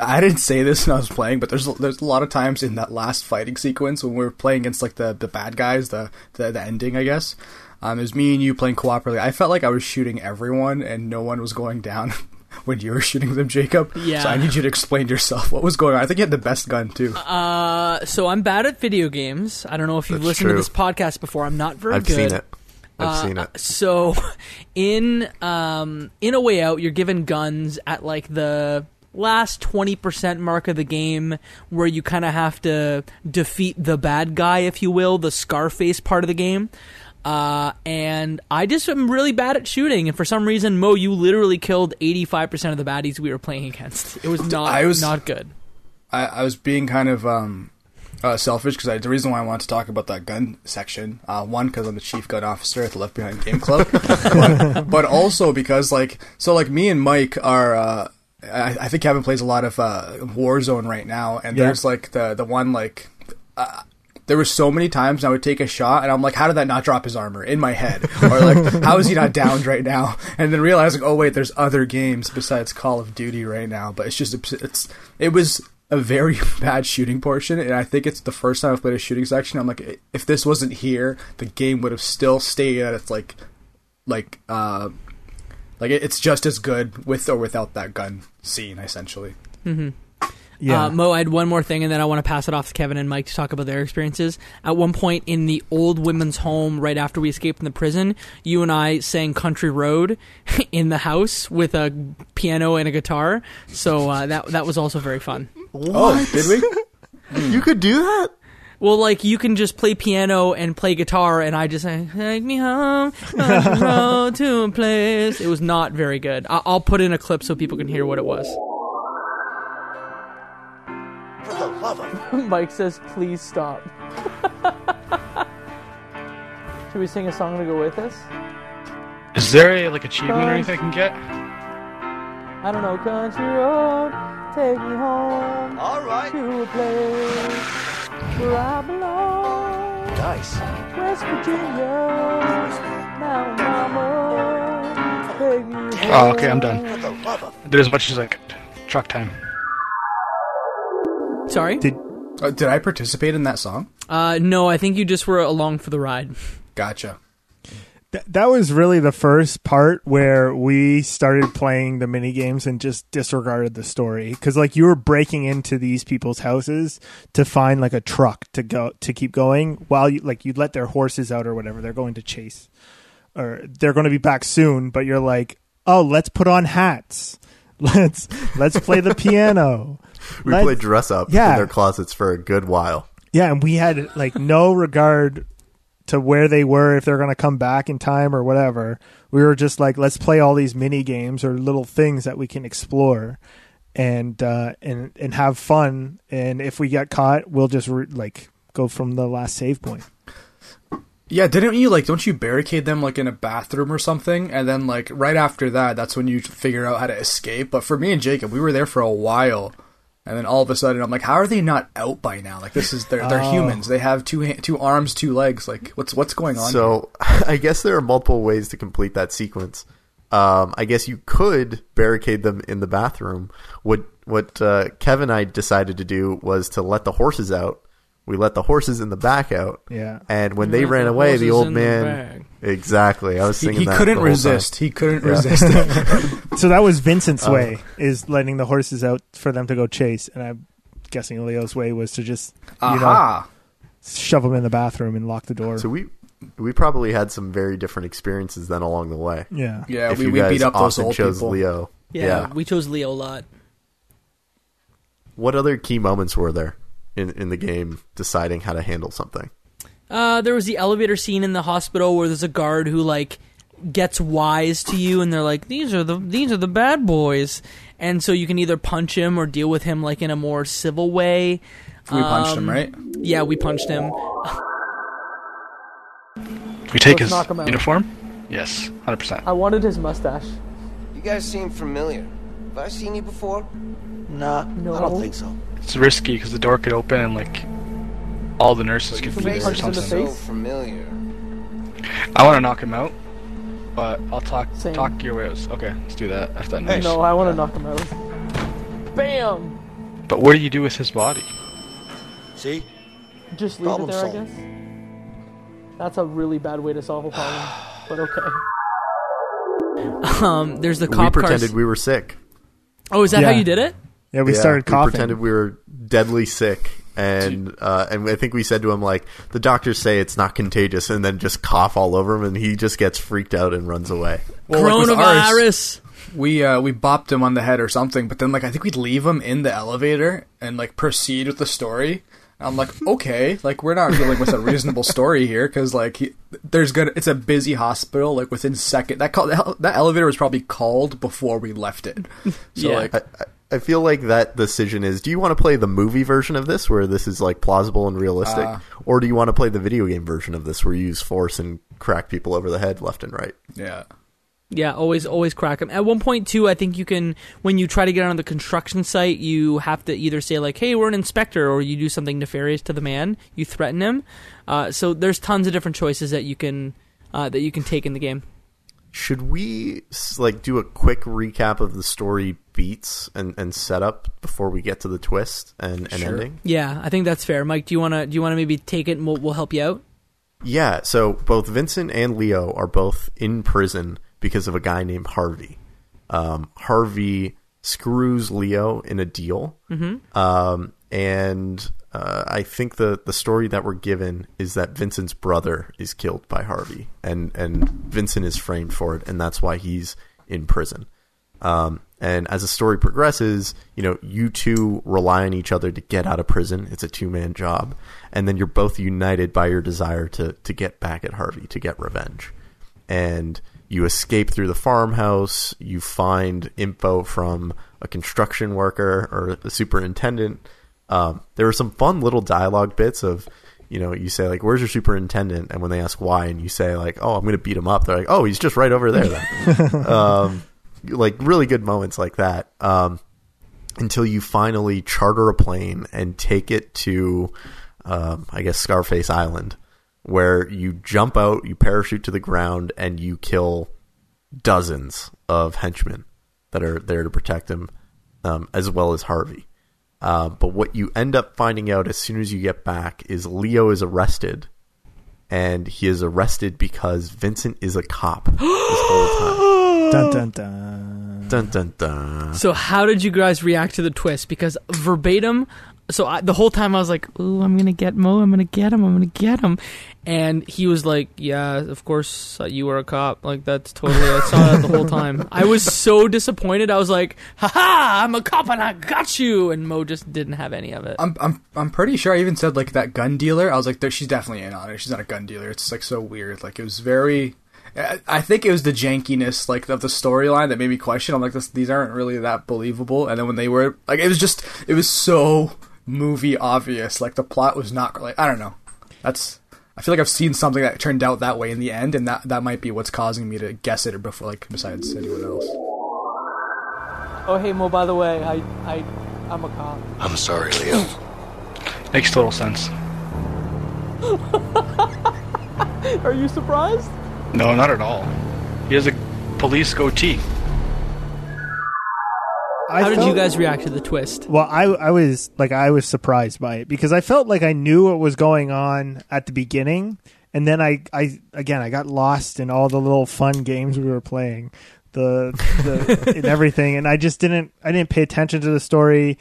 I didn't say this when I was playing, but there's there's a lot of times in that last fighting sequence when we were playing against like the, the bad guys, the, the the ending, I guess. Um, it was me and you playing cooperatively. I felt like I was shooting everyone and no one was going down (laughs) (laughs) when you were shooting them, Jacob. Yeah. So I need you to explain yourself what was going on. I think you had the best gun too. Uh, so I'm bad at video games. I don't know if you've That's listened to this podcast before. I'm not very I've good. seen it. I've Uh, seen it. So, (laughs) in um, in a way out, you're given guns at like the last twenty percent mark of the game, where you kind of have to defeat the bad guy, if you will, the Scarface part of the game. Uh, and I just am really bad at shooting, and for some reason, Mo, you literally killed eighty five percent of the baddies we were playing against. It was (laughs) not, I was- not good. I, I was being kind of um, uh, selfish because the reason why I wanted to talk about that gun section, uh, one because I'm the chief gun officer at the Left Behind Game Club, but, (laughs) (laughs) but also because like so like me and Mike are. Uh, I, I think Kevin plays a lot of uh, Warzone right now, and Yeah. there's like the the one like. Uh, there were so many times I would take a shot and I'm like, how did that not drop his armor in my head? Or like, (laughs) how is he not downed right now? And then realizing, oh wait, there's other games besides Call of Duty right now. But it's just it's it was a very (laughs) bad shooting portion, and I think it's the first time I've played a shooting section. I'm like, if this wasn't here, the game would have still stayed at its like like uh like it's just as good with or without that gun scene essentially. Yeah, Yeah. Uh, Mo, I had one more thing, and then I want to pass it off to Kevin and Mike to talk about their experiences. At one point in the old women's home, right after we escaped from the prison, you and I sang "Country Road" (laughs) in the house with a piano and a guitar. So uh, that that was also very fun. Oh, did we? (laughs) You could do that? Well, like you can just play piano and play guitar, and I just sang "Take me home, country (laughs) road to a place." It was not very good. I- I'll put in a clip so people can hear what it was. For the love of (laughs) Mike says, "Please stop." (laughs) Should we sing a song to go with this? Is there a like achievement or anything I can get? I don't know, country road, take me home All right. to a place where I belong. Nice. West Virginia, now mama, take me home. Oh, okay, I'm done. For the love of I did as much as I could. Truck time. Sorry? Did Uh, did I participate in that song? Uh, no, I think you just were along for the ride. Gotcha. Th- that was really the first part where we started playing the mini games and just disregarded the story because like you were breaking into these people's houses to find like a truck to go to keep going while you like you'd let their horses out or whatever they're going to chase or they're going to be back soon but you're like oh let's put on hats (laughs) let's let's play the (laughs) piano We Let's- played dress up Yeah. in their closets for a good while. Yeah, and we had like no regard to where they were if they're going to come back in time or whatever. We were just like, let's play all these mini games or little things that we can explore and uh, and and have fun. And if we get caught, we'll just re- like go from the last save point. Yeah, didn't you like? Don't you barricade them like in a bathroom or something? And then like right after that, that's when you figure out how to escape. But for me and Jacob, we were there for a while, and then all of a sudden, I'm like, how are they not out by now? Like this is they're they're Oh. humans. They have two ha- two arms, two legs. Like what's what's going on? here? So (laughs) I guess there are multiple ways to complete that sequence. Um, I guess you could barricade them in the bathroom. What what uh, Kevin and I decided to do was to let the horses out. We let the horses in the back out. Yeah. And when they ran the away, the old in the man. exactly. I was he, singing he that couldn't the time. resist. He couldn't Yeah. resist. (laughs) (laughs) So that was Vincent's Oh. way is letting the horses out for them to go chase, and I'm guessing Leo's way was to just you know shove them in the bathroom and lock the door. So we we probably had some very different experiences then along the way. yeah. Yeah, if we, you we guys beat up those old chose people. Leo. Yeah, we chose Leo a lot. What other key moments were there in in the game deciding how to handle something? Uh, there was the elevator scene in the hospital where there's a guard who like gets wise to you, and they're like, "These are the these are the bad boys," and so you can either punch him or deal with him like in a more civil way. We punched him, Um, right? Yeah, we punched him. we take Let's his knock him out. uniform? Yes, 100%. I wanted his mustache. You guys seem familiar. Have I seen you before? Nah, No. I don't think so. It's risky because the door could open and like all the nurses could be there or Face the something. so familiar. I want to knock him out, but I'll talk Same. talk your way out. Okay, let's do that after that Hey. noise. No, I want to knock him out. Bam! But what do you do with his body? See? Just leave Problem it there, I guess. That's a really bad way to solve a problem, (sighs) but okay. Um, there's the cop. we cop pretended cars. we were sick. oh, is that how you did it? Yeah, we Yeah, started We pretended we were deadly sick, and uh, and I think we said to him like, the doctors say it's not contagious, and then just cough all over him, and he just gets freaked out and runs away. Well, like Coronavirus. we uh, we bopped him on the head or something, but then like I think we'd leave him in the elevator and like proceed with the story. I'm like, okay, like we're not dealing with a reasonable story here because like he, there's good. It's a busy hospital. Like within second, that call, that, that elevator was probably called before we left it. (laughs) So Yeah. like, I, I- I feel like that decision is: Do you want to play the movie version of this, where this is like plausible and realistic, Uh. or do you want to play the video game version of this, where you use force and crack people over the head left and right? yeah, Yeah, always always crack them. At one point too, I think you can when you try to get on the construction site, you have to either say like, "Hey, we're an inspector," or you do something nefarious to the man. You threaten him. Uh, so there's tons of different choices that you can uh, that you can take in the game. Should we like do a quick recap of the story beats and, and setup before we get to the twist and, and Sure. ending? Yeah, I think that's fair. Mike, do you wanna do you wanna maybe take it and we'll, we'll help you out? Yeah, so both Vincent and Leo are both in prison because of a guy named Harvey. Um, Harvey screws Leo in a deal. Mm-hmm. Um, and uh, I think the the story that we're given is that Vincent's brother is killed by Harvey, and and Vincent is framed for it, and that's why he's in prison. Um, and as the story progresses, you know, you two rely on each other to get out of prison. It's a two man job, and then you're both united by your desire to to get back at Harvey, to get revenge, and you escape through the farmhouse. You find info from a construction worker or the superintendent um, there were some fun little dialogue bits of, you know, you say like, "Where's your superintendent?" and when they ask why, and you say like, "Oh, I'm going to beat him up," they're like, "Oh, he's just right over there." Then, (laughs) um, like really good moments like that. Um, until you finally charter a plane and take it to, um, I guess Scarface Island, where you jump out, you parachute to the ground, and you kill dozens of henchmen that are there to protect him, um, as well as Harvey. Uh, but what you end up finding out as soon as you get back is Leo is arrested, and he is arrested because Vincent is a cop this whole time. (gasps) Dun dun dun. Dun dun dun. So how did you guys react to the twist? Because verbatim, so I, the whole time I was like, "Ooh, I'm gonna get Mo. I'm gonna get him. I'm gonna get him," and he was like, "Yeah, of course uh, you were a cop. Like that's totally. I saw that the whole time. I was so disappointed. I was like, "Ha ha! I'm a cop and I got you." And Mo just didn't have any of it. I'm I'm I'm pretty sure I even said like that gun dealer. I was like, she's definitely in on it. She's not a gun dealer. It's like so weird. Like it was very. I- think it was the jankiness like of the storyline that made me question. I'm like, this, these aren't really that believable. And then when they were like, it was just it was so movie obvious. Like the plot was not like I don't know. That's I feel like I've seen something that turned out that way in the end, and that that might be what's causing me to guess it or before like besides anyone else. oh hey Mo, by the way, I I I'm a cop. I'm sorry, Leo. (laughs) Makes total sense. (laughs) Are you surprised? No, not at all. He has a police goatee. I How did you guys react to the twist? Well, I I was like I was surprised by it because I felt like I knew what was going on at the beginning, and then I I again I got lost in all the little fun games we were playing, the the (laughs) and everything, and I just didn't I didn't pay attention to the story,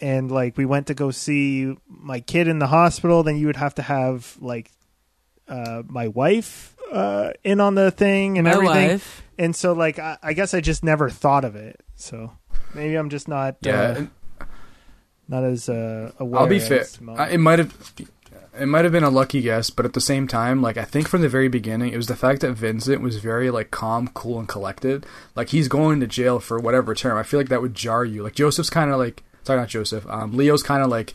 and like we went to go see my kid in the hospital, then you would have to have like uh my wife uh in on the thing and My everything, wife. and so like I, I guess I just never thought of it, so. Maybe I'm just not Yeah, uh, not as uh, aware. I'll be fair. It might have. It might have been a lucky guess, but at the same time, like I think from the very beginning, it was the fact that Vincent was very like calm, cool, and collected. Like he's going to jail for whatever term. I feel like that would jar you. Like Joseph's kind of like, sorry, not Joseph. Um, Leo's kind of like,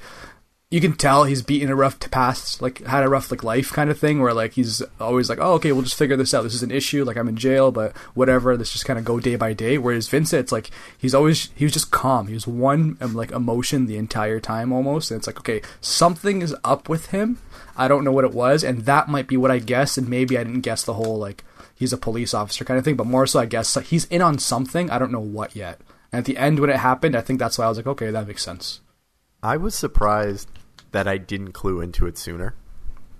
you can tell he's beaten a rough past, like had a rough like life kind of thing, where like he's always like, oh okay, we'll just figure this out. This is an issue. Like I'm in jail, but whatever. Let's just kind of go day by day. Whereas Vincent, it's like he's always he was just calm. He was one um, like emotion the entire time almost. And it's like okay, something is up with him. I don't know what it was, and that might be what I guessed. And maybe I didn't guess the whole like he's a police officer kind of thing, but more so I guess he's in on something. I don't know what yet. And at the end when it happened, I think that's why I was like, okay, that makes sense. I was surprised that I didn't clue into it sooner.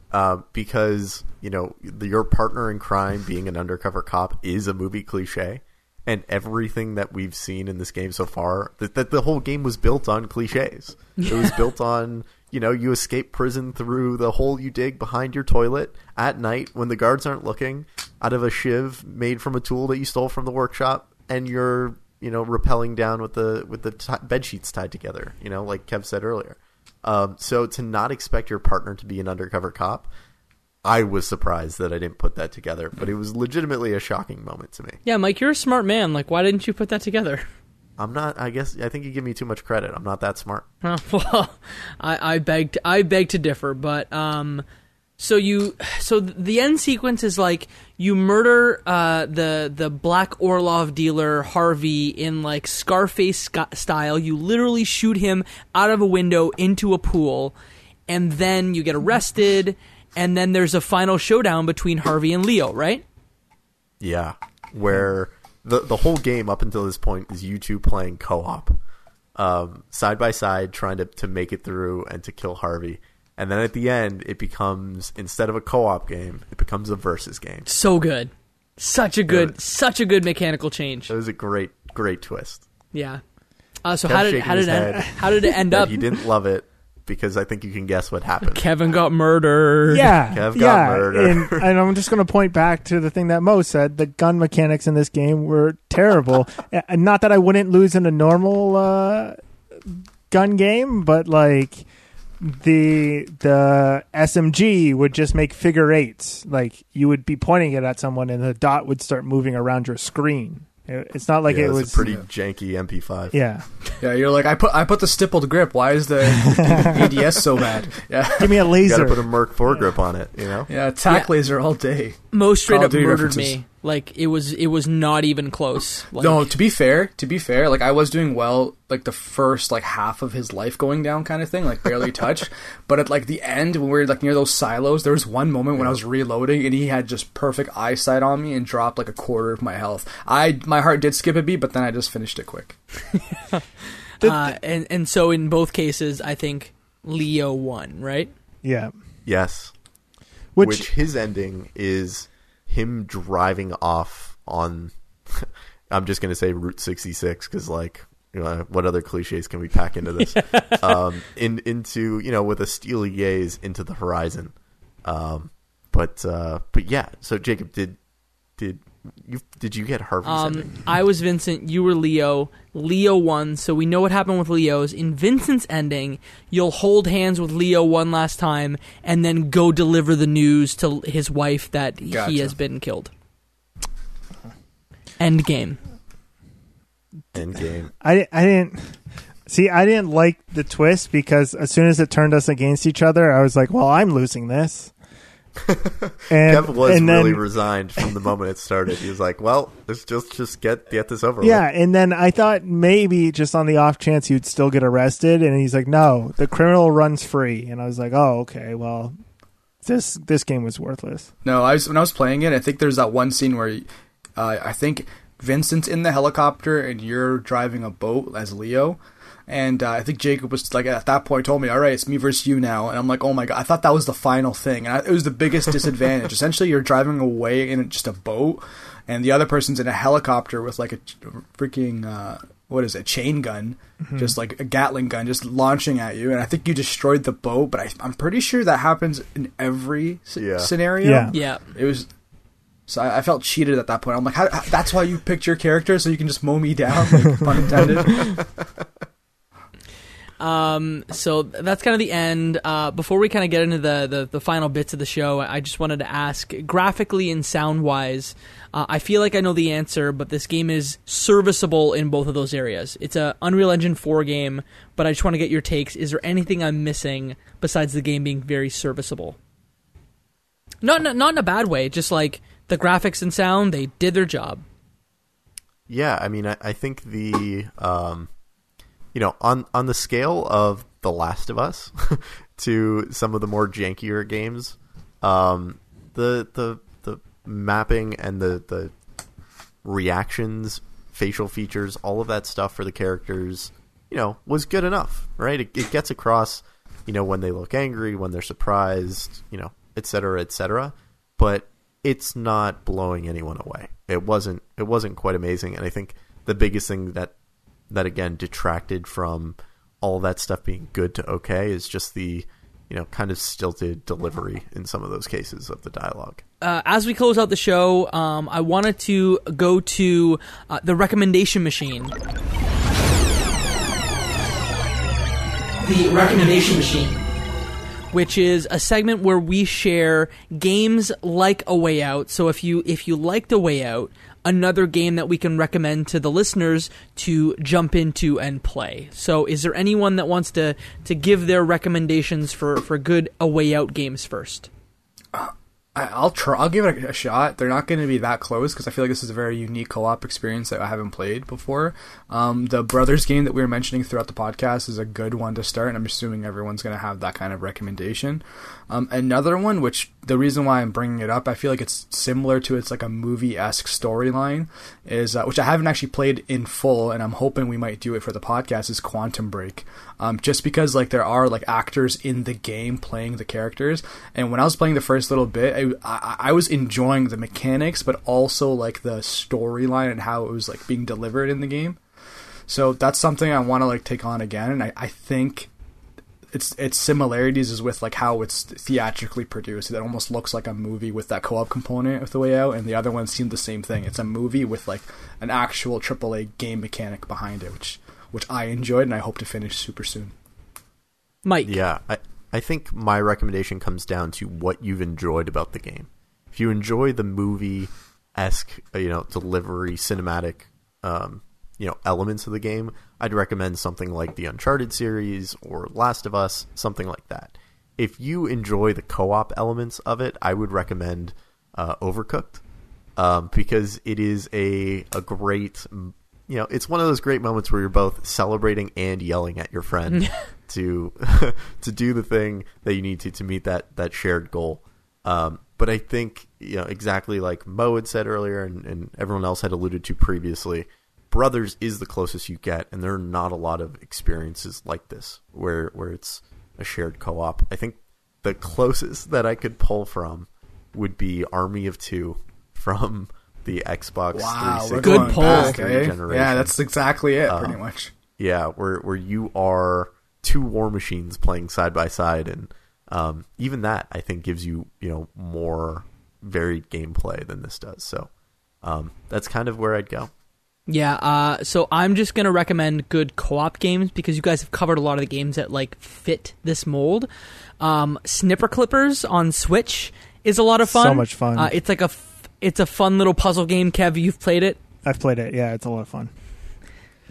Uh, because, you know, the, your partner in crime being an undercover cop is a movie cliche. And everything that we've seen in this game so far, that, that the whole game was built on cliches. It was (laughs) built on, you know, you escape prison through the hole you dig behind your toilet at night when the guards aren't looking, out of a shiv made from a tool that you stole from the workshop, and you're, you know, rappelling down with the with the t- bed sheets tied together. You know, like Kev said earlier. Um, so to not expect your partner to be an undercover cop, I was surprised that I didn't put that together. But it was legitimately a shocking moment to me. Yeah, Mike, you're a smart man. Like, why didn't you put that together? I'm not. I guess I think you give me too much credit. I'm not that smart. (laughs) Well, I, I beg to, I beg to differ, but um, so you so the end sequence is like you murder uh the the Black Orlov dealer Harvey in like Scarface sc- style. You literally shoot him out of a window into a pool, and then you get arrested, and then there's a final showdown between Harvey and Leo, right? Yeah, where the the whole game up until this point is you two playing co-op, um, side by side, trying to to make it through and to kill Harvey. And then at the end, it becomes instead of a co-op game, it becomes a versus game. So good, such a good, Yeah. such a good mechanical change. It was a great, great twist. Yeah. Uh, so Kev's how did how did it end, how did it end up? he didn't love it because I think you can guess what happened. Kevin got murdered. Yeah, Kev got yeah, murdered. and, (laughs) and I'm just going to point back to the thing that Mo said: the gun mechanics in this game were terrible. (laughs) and not that I wouldn't lose in a normal uh, gun game, but like the the SMG would just make figure eights. Like you would be pointing it at someone, and the dot would start moving around your screen. It- It's not like yeah, it was a pretty janky MP5. Yeah, Yeah, you're like I put I put the stippled grip. Why is the (laughs) ADS so bad? Yeah, give me a laser. You laser. got to put a Merc foregrip on it. You know. yeah, Tac Yeah. laser all day. Most straight Call up murdered references. me. Like it was it was not even close. Like, no, to be fair, to be fair, like I was doing well, like the first like half of his life going down, kind of thing, like barely touched. (laughs) But at like the end, when we were like near those silos, there was one moment when I was reloading, and he had just perfect eyesight on me and dropped like a quarter of my health. I my heart did skip a beat, but then I just finished it quick. (laughs) uh, and and so in both cases, I think Leo won. Right? yeah, Yes. which, Which, his ending is him driving off on. (laughs) I'm just gonna say Route 66 because like. You know, what other cliches can we pack into this? (laughs) um, in into you know with a steely gaze into the horizon. Um, but uh, but yeah. So Jacob, did did you did you get Harvey's ending? Um, I was Vincent. You were Leo. Leo won. So we know what happened with Leo's. In Vincent's ending, you'll hold hands with Leo one last time, and then go deliver the news to his wife that he has been killed. End game. End game. I I didn't see. I didn't like the twist because as soon as it turned us against each other, I was like, "Well, I'm losing this." (laughs) and Kev was and then, really resigned from the moment it started. He was like, "Well, let's just just get get this over yeah, with." and then I thought maybe just on the off chance you'd still get arrested, and he's like, "No, the criminal runs free," and I was like, "Oh, okay, well." This this game was worthless. No, I was when I was playing it. I think there's that one scene where uh, I think Vincent's in the helicopter and you're driving a boat as Leo. And uh, I think Jacob was like at that point told me, "All right, it's me versus you now." And I'm like, "Oh my god!" I thought that was the final thing, and I, it was the biggest disadvantage. (laughs) Essentially, you're driving away in just a boat, and the other person's in a helicopter with like a freaking uh, what is it, chain gun, just like a Gatling gun, just launching at you. And I think you destroyed the boat, but I, I'm pretty sure that happens in every s- Yeah. scenario. Yeah. Yeah. It was. So I, I felt cheated at that point. I'm like, how, how- that's why you picked your character so you can just mow me down, like, pun intended. (laughs) Um, so that's kind of the end. Uh, before we kind of get into the, the, the final bits of the show, I just wanted to ask graphically and sound wise, uh, I feel like I know the answer, but this game is serviceable in both of those areas. It's a Unreal Engine 4 game, but I just want to get your takes. Is there anything I'm missing besides the game being very serviceable? Not, not, not in a bad way, just like the graphics and sound, they did their job. Yeah, I mean, I, I think the um, you know on on the scale of The Last of Us (laughs) to some of the more jankier games, um, the the the mapping and the the reactions, facial features, all of that stuff for the characters, you know, was good enough, right? It, it gets across, you know, when they look angry, when they're surprised, you know, et cetera, et cetera. But it's not blowing anyone away. It wasn't. It wasn't quite amazing, and I think the biggest thing that that again detracted from all that stuff being good to okay is just the you know kind of stilted delivery in some of those cases of the dialogue. uh, as we close out the show, um, I wanted to go to uh, the recommendation machine. The recommendation machine. Which is a segment where we share games like A Way Out. So if you if you liked A Way Out, another game that we can recommend to the listeners to jump into and play. So is there anyone that wants to to give their recommendations for for good A Way Out games first? I, I'll try. I'll give it a, a shot. They're not going to be that close because I feel like this is a very unique co-op experience that I haven't played before. Um, the brothers game that we were mentioning throughout the podcast is a good one to start, and I'm assuming everyone's going to have that kind of recommendation. Um, another one, which the reason why I'm bringing it up, I feel like it's similar to it's like a movie esque storyline, is uh, which I haven't actually played in full, and I'm hoping we might do it for the podcast. Is Quantum Break, um, just because like there are like actors in the game playing the characters, and when I was playing the first little bit, I, I, I was enjoying the mechanics, but also like the storyline and how it was like being delivered in the game. So that's something I want to like take on again, and I, I think its its similarities is with like how it's theatrically produced. It almost looks like a movie with that co-op component with the way out, and the other one seemed the same thing. It's a movie with like an actual AAA game mechanic behind it, which which I enjoyed, and I hope to finish super soon. Mike. Yeah, I I think my recommendation comes down to what you've enjoyed about the game. If you enjoy the movie esque, you know, delivery, cinematic, um, you know, elements of the game, I'd recommend something like the Uncharted series or Last of Us, something like that. If you enjoy the co-op elements of it, I would recommend uh, Overcooked um, because it is a a great, you know, it's one of those great moments where you're both celebrating and yelling at your friend (laughs) to (laughs) to do the thing that you need to to meet that that shared goal. Um, but I think you know exactly like Mo had said earlier, and, and everyone else had alluded to previously. Brothers is the closest you get, and there are not a lot of experiences like this where where it's a shared co-op. I think the closest that I could pull from would be Army of Two from the Xbox Wow, 360 Good pull. back, eh? Yeah, that's exactly it, Uh, pretty much. Yeah, where where you are two war machines playing side by side, and um, even that I think gives you you know more varied gameplay than this does. So um, that's kind of where I'd go. Yeah, uh, so I'm just gonna recommend good co-op games because you guys have covered a lot of the games that like fit this mold. Um, Snipper Clippers on Switch is a lot of fun. So much fun. Uh, it's like a f- it's a fun little puzzle game. Kev, you've played it. I've played it. Yeah, it's a lot of fun.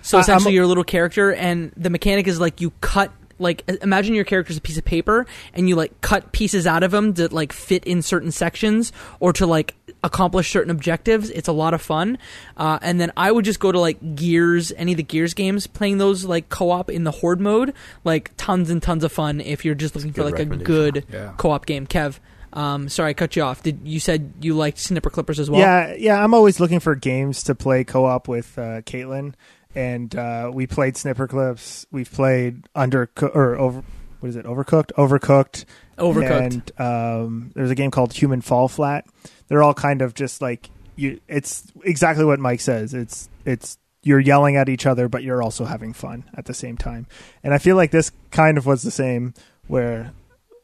So essentially, I'm- you're a little character, and the mechanic is like you cut. Like imagine your character's a piece of paper, and you like cut pieces out of them to like fit in certain sections or to like accomplish certain objectives. It's a lot of fun. Uh, and then I would just go to like Gears, any of the Gears games, playing those like co-op in the Horde mode. Like tons and tons of fun if you're just looking for like a good Yeah. co-op game. Kev, um, sorry I cut you off. Did you said you liked Snipper Clippers as well? yeah, yeah. I'm always looking for games to play co-op with uh, Caitlin, and uh, we played Snipperclips. We've played Under or over. What is it? Overcooked. Overcooked. Overcooked. And um, there's a game called Human Fall Flat. They're all kind of just like you. It's exactly what Mike says. It's it's you're yelling at each other, but you're also having fun at the same time. And I feel like this kind of was the same where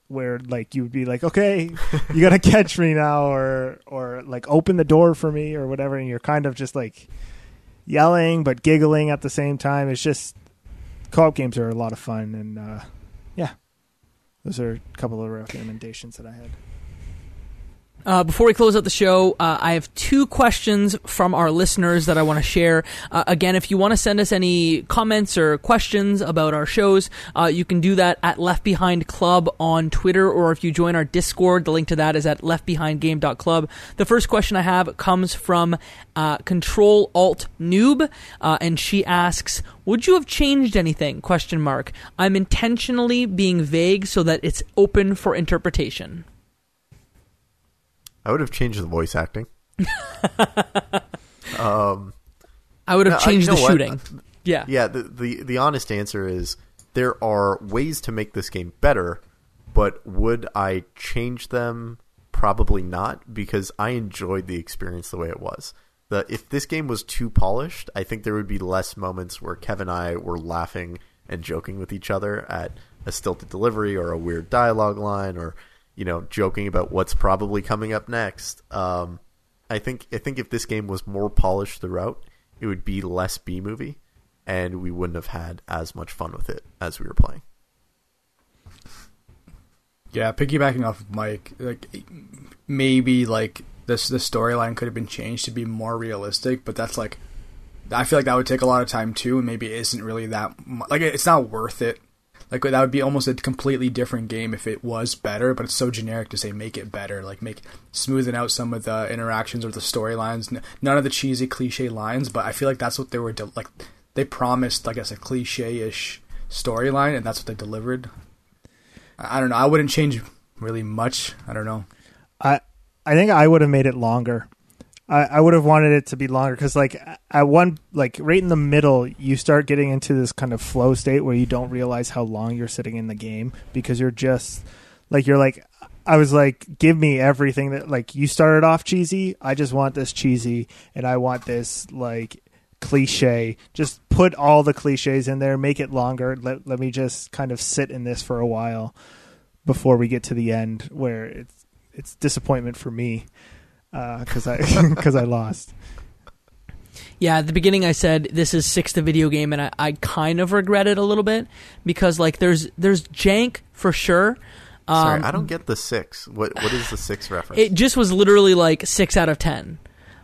where like you would be like, okay, you got to (laughs) catch me now, or or like open the door for me, or whatever, and you're kind of just like yelling but giggling at the same time. It's just co-op games are a lot of fun, and uh, yeah, those are a couple of recommendations that I had. Uh, before we close out the show, uh, I have two questions from our listeners that I want to share. Uh, again, if you want to send us any comments or questions about our shows, uh, you can do that at Left Behind Club on Twitter, or if you join our Discord, the link to that is at leftbehindgame.club. The first question I have comes from uh, Control Alt Noob, uh, and she asks, "Would you have changed anything?" Question mark. I'm intentionally being vague so that it's open for interpretation. I would have changed the voice acting. (laughs) um, I would have No, I- changed you know the what? shooting. Yeah. yeah, the, the the honest answer is there are ways to make this game better, but would I change them? Probably not, because I enjoyed the experience the way it was. The if this game was too polished, I think there would be less moments where Kev and I were laughing and joking with each other at a stilted delivery or a weird dialogue line or you know joking about what's probably coming up next. Um, I think I think if this game was more polished throughout, it would be less B movie, and we wouldn't have had as much fun with it as we were playing. Yeah, piggybacking off of Mike, like maybe like this the storyline could have been changed to be more realistic, but that's like I feel like that would take a lot of time too, and maybe it isn't really that like it's not worth it. Like that would be almost a completely different game if it was better, but it's so generic to say make it better, like make smoothing out some of the interactions or the storylines, none of the cheesy cliche lines. But I feel like that's what they were de- like. They promised, I guess, a cliche-ish storyline, and that's what they delivered. I I don't know. I wouldn't change really much. I don't know. I I think I would have made it longer. I, I would have wanted it to be longer because, like, at one, like, right in the middle, you start getting into this kind of flow state where you don't realize how long you're sitting in the game because you're just, like, you're like, I was like, give me everything that, like, you started off cheesy. I just want this cheesy, and I want this, like, cliche. Just put all the cliches in there, make it longer. Let let me just kind of sit in this for a while before we get to the end, where it's it's disappointment for me because I (laughs) because I lost. Yeah, at the beginning I said this is six to video game, and I, I kind of regret it a little bit because like there's there's jank for sure. Um, Sorry, I don't get the six. What what is the six reference? It just was literally like six out of ten.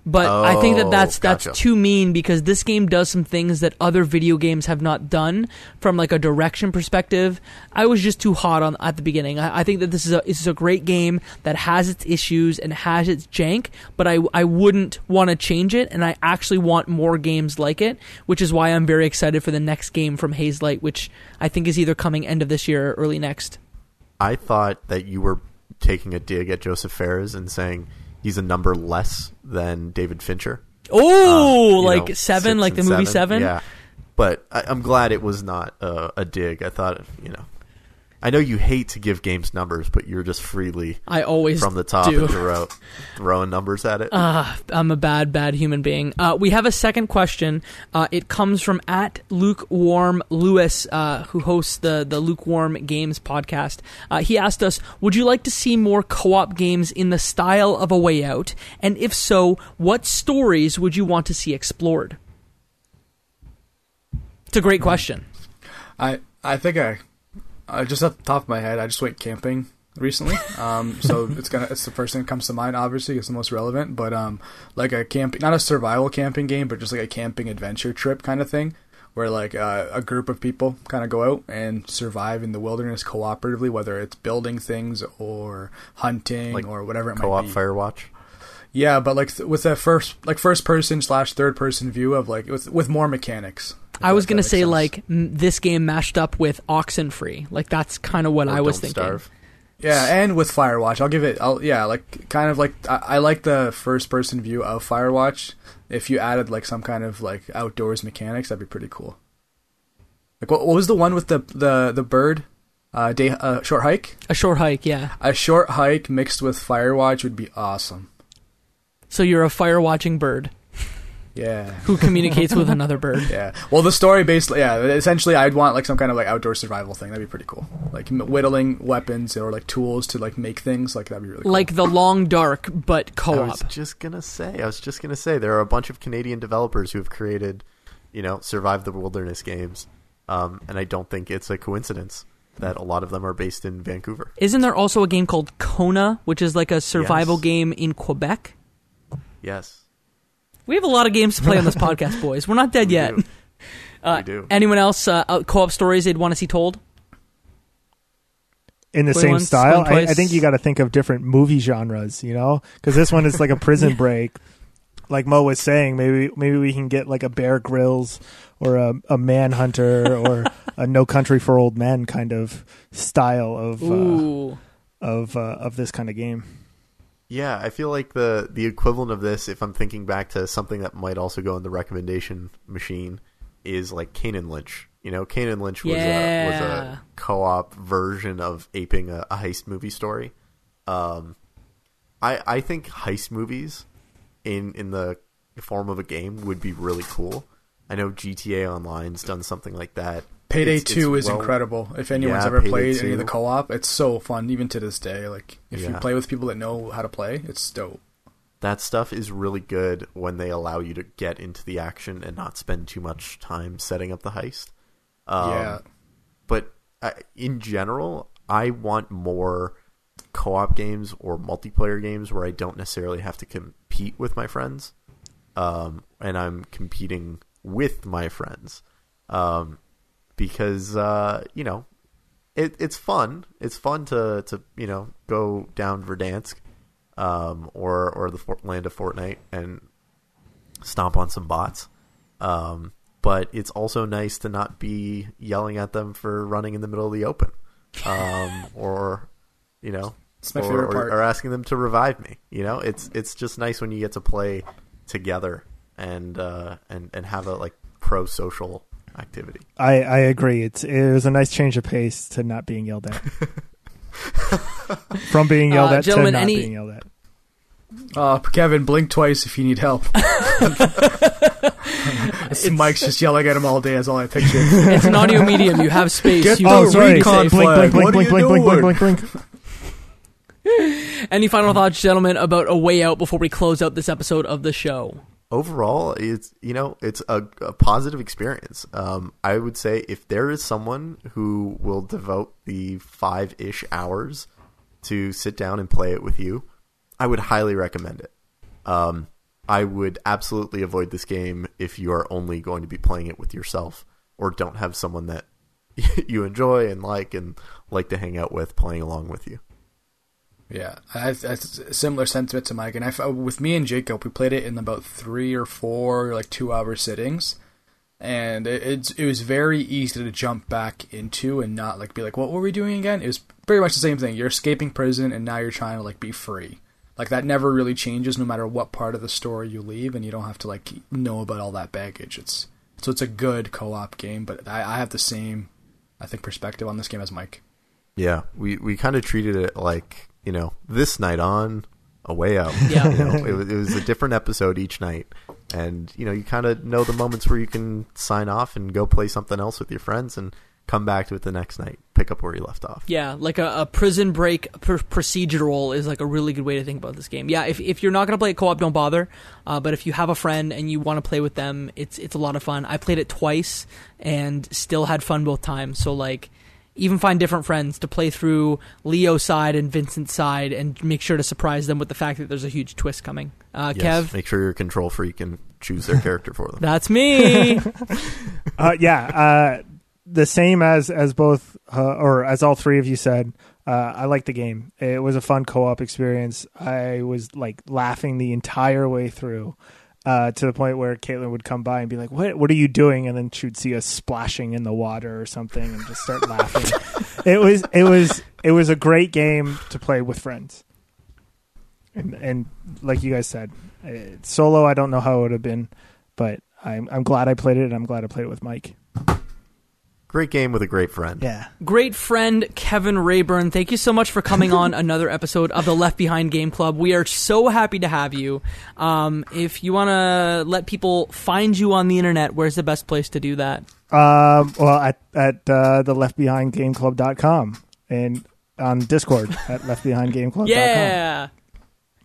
But I think that Oh, that's that's gotcha. too mean because this game does some things that other video games have not done from like a direction perspective. I was just too hot on at the beginning. I, I think that this is a this is a great game that has its issues and has its jank, but I I wouldn't want to change it, and I actually want more games like it, which is why I'm very excited for the next game from Hazelight, which I think is either coming end of this year or early next. I thought that you were taking a dig at Josef Fares and saying he's a number less than David Fincher. Oh, Um, like know, seven, like the movie Seven. Yeah, but I, I'm glad it was not a, a dig. I thought, you know, I know you hate to give games numbers, but you're just freely I always from the top do. of the throwing numbers at it. Ah, I'm a bad, bad human being. Uh, we have a second question. Uh, it comes from at lukewarm Lewis, uh, who hosts the the Lukewarm Games podcast. Uh, he asked us, "Would you like to see more co-op games in the style of A Way Out? And if so, what stories would you want to see explored?" It's a great question. I I think I, I just off the top of my head, I just went camping recently. Um, so (laughs) it's gonna it's the first thing that comes to mind. Obviously, it's the most relevant. But um, like a camping, not a survival camping game, but just like a camping adventure trip kind of thing, where like uh, a group of people kind of go out and survive in the wilderness cooperatively, whether it's building things or hunting Like or whatever it Co-op might be. Firewatch. Yeah, but like with that first like first person slash third person view of like with with more mechanics. I was gonna say sense. like m- this game mashed up with Oxenfree. Like that's kind of what Or I was Don't thinking. Starve. Yeah, and with Firewatch, I'll give it. I'll yeah, like kind of like I, I like the first person view of Firewatch. If you added like some kind of like outdoors mechanics, that'd be pretty cool. Like what, what was the one with the the the bird? Uh, day uh, short hike. A short hike, yeah. A short hike mixed with Firewatch would be awesome. So you're a fire watching bird Yeah. who communicates with another bird. (laughs) Yeah. Well, the story basically, yeah. Essentially, I'd want like some kind of like outdoor survival thing. That'd be pretty cool. Like whittling weapons or like tools to like make things. Like that'd be really cool. Like the long dark, but co-op. I was just gonna say. I was just gonna say there are a bunch of Canadian developers who have created, you know, survive the wilderness games, um, and I don't think it's a coincidence that a lot of them are based in Vancouver. Isn't there also a game called Kona, which is like a survival Yes. game in Quebec? Yes, We have a lot of games to play on this podcast, boys. We're not dead we yet. do. Uh, we do. Anyone else uh, uh, co-op stories they'd want to see told? in the Play same once, style. I, I think you got to think of different movie genres, you know, because this one is like a prison (laughs) break. Like Mo was saying, maybe maybe we can get like a Bear Grylls or a, a Manhunter or a No Country for Old Men kind of style of uh, of uh, of this kind of game. Yeah, I feel like the the equivalent of this, if I'm thinking back to something that might also go in the recommendation machine, is like Kane Lynch. You know, Kane Lynch was a was a co-op version of aping a, a heist movie story. Um, I I think heist movies in in the form of a game would be really cool. I know GTA Online's done something like that. Payday It's- Two it's is well- incredible. If anyone's Yeah, ever Payday played any of the co-op, it's so fun even to this day. Like if you play with people that know how to play, it's dope. that stuff is really good when they allow you to get into the action and not spend too much time setting up the heist. Um, yeah, But uh, in general, I want more co-op games or multiplayer games where I don't necessarily have to compete with my friends, um, and I'm competing with my friends, um, because uh, you know it, it's fun. It's fun to to you know go down Verdansk um, or or the Fort, land of Fortnite and stomp on some bots. Um, but it's also nice to not be yelling at them for running in the middle of the open, um, (laughs) or you know, or, or- or asking them to revive me. You know, it's it's just nice when you get to play together and uh, and and have a like pro social activity. I, I agree. It's it was a nice change of pace to not being yelled at. (laughs) From being yelled Uh, at to not any- being yelled at. uh, Kevin, blink twice if you need help. (laughs) (laughs) Mike's just yelling at him all day. That's all I picture. It's an audio medium. You have space. Get you the Oh, sorry. recon Blink, flag. blink, blink, What blink, blink, blink, blink, blink, blink. Any final thoughts, gentlemen, about a way out before we close out this episode of the show? Overall it's you know it's a, a positive experience. Um, i would say if there is someone who will devote the five-ish hours to sit down and play it with you i would highly recommend it. Um, i would absolutely avoid this game if you are only going to be playing it with yourself or don't have someone that (laughs) you enjoy and like and like to hang out with playing along with you Yeah, I similar sentiment to Mike, and I f- uh, with me and Jacob, we played it in about three or four like two hour sittings, and it, it's it was very easy to jump back into and not like be like, what were we doing again? It was pretty much the same thing. You're escaping prison, and now you're trying to like be free. Like that never really changes, no matter what part of the story you leave, and you don't have to like know about all that baggage. It's so it's a good co op game, but I, I have the same, I think, perspective on this game as Mike. Yeah, we we kind of treated it like you know this night on, a way out. (laughs) Yeah. you know, it, was, it was a different episode each night, and you know you kind of know the moments where you can sign off and go play something else with your friends and come back to it the next night, pick up where you left off. Yeah, like a, a prison break pr- procedural is like a really good way to think about this game. Yeah, if, if you're not gonna play it co-op, don't bother. Uh, but if you have a friend and you want to play with them, it's it's a lot of fun. I played it twice and still had fun both times. So like, even find different friends to play through Leo's side and Vincent's side, and make sure to surprise them with the fact that there's a huge twist coming. Uh, Yes, Kev, make sure you're a control freak and choose their character for them. that's me. (laughs) Uh, yeah, uh, the same as as both uh, or as all three of you said. Uh, I like the game. It was a fun co-op experience. I was like laughing the entire way through, uh, to the point where Caitlin would come by and be like, "What? What are you doing?" And then she would see us splashing in the water or something, and just start laughing. (laughs) It was it was it was a great game to play with friends. And, and like you guys said, uh, solo, I don't know how it would have been, but I'm I'm glad I played it, and I'm glad I played it with Mike. Great game with a great friend. Yeah. Great friend Kevin Rayburn, thank you so much for coming on (laughs) another episode of the Left Behind Game Club. We are so happy to have you. Um, if you want to let people find you on the internet, where's the best place to do that? Um, well, at at uh, the leftbehindgameclub.com and on Discord (laughs) at leftbehindgameclub.com. Yeah,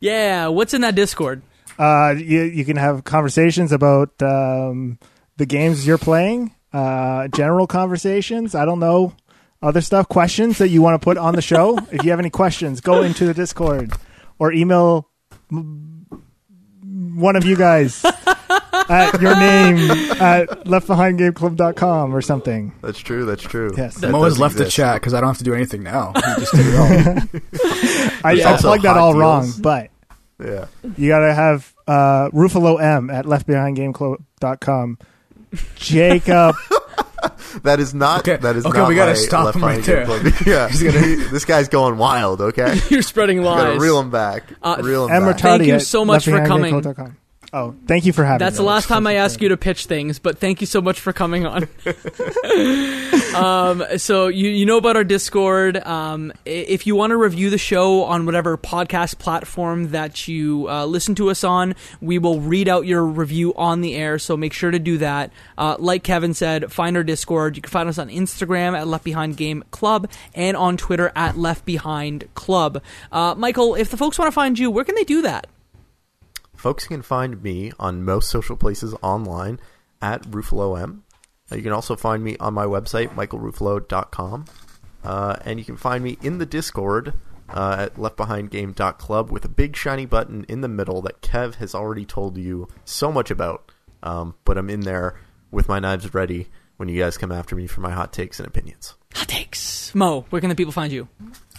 yeah. What's in that Discord? Uh, you you can have conversations about um, the games you're playing, uh, general conversations. I don't know other stuff, questions that you want to put on the show. if you have any questions, go into the Discord or email one of you guys (laughs) at your name at leftbehindgameclub.com or something. That's true. That's true. Yes. That Moa's does left the chat because I don't have to do anything now. He just did it all. (laughs) I, There's I plugged that all deals. wrong, but Yeah. you gotta have uh, Ruffalo M at leftbehindgameclub.com. Jacob, (laughs) That is not. Okay, That is okay, not we gotta my stop left him right there. game (laughs) yeah. He's gonna- (laughs) this guy's going wild. Okay. You're spreading Gotta lies. reel him back. Uh, reel him M. back. Ratardi Thank you so much for coming. leftbehindgameclub.com. Oh, thank you for having That's me. That's the last time I ask you to pitch things, but thank you so much for coming on. (laughs) um, so you you know about our Discord. Um, if you want to review the show on whatever podcast platform that you uh, listen to us on, we will read out your review on the air. So make sure to do that. Uh, like Kevin said, find our Discord. You can find us on Instagram at Left Behind Game Club and on Twitter at Left Behind Club. Uh, Michael, if the folks want to find you, where can they do that? Folks can find me on most social places online at RuffaloM. Uh, You can also find me on my website, michaelruffalo.com. Uh, and you can find me in the Discord uh, at leftbehindgame.club with a big shiny button in the middle that Kev has already told you so much about. Um, but I'm in there with my knives ready when you guys come after me for my hot takes and opinions. Mo, where can the people find you?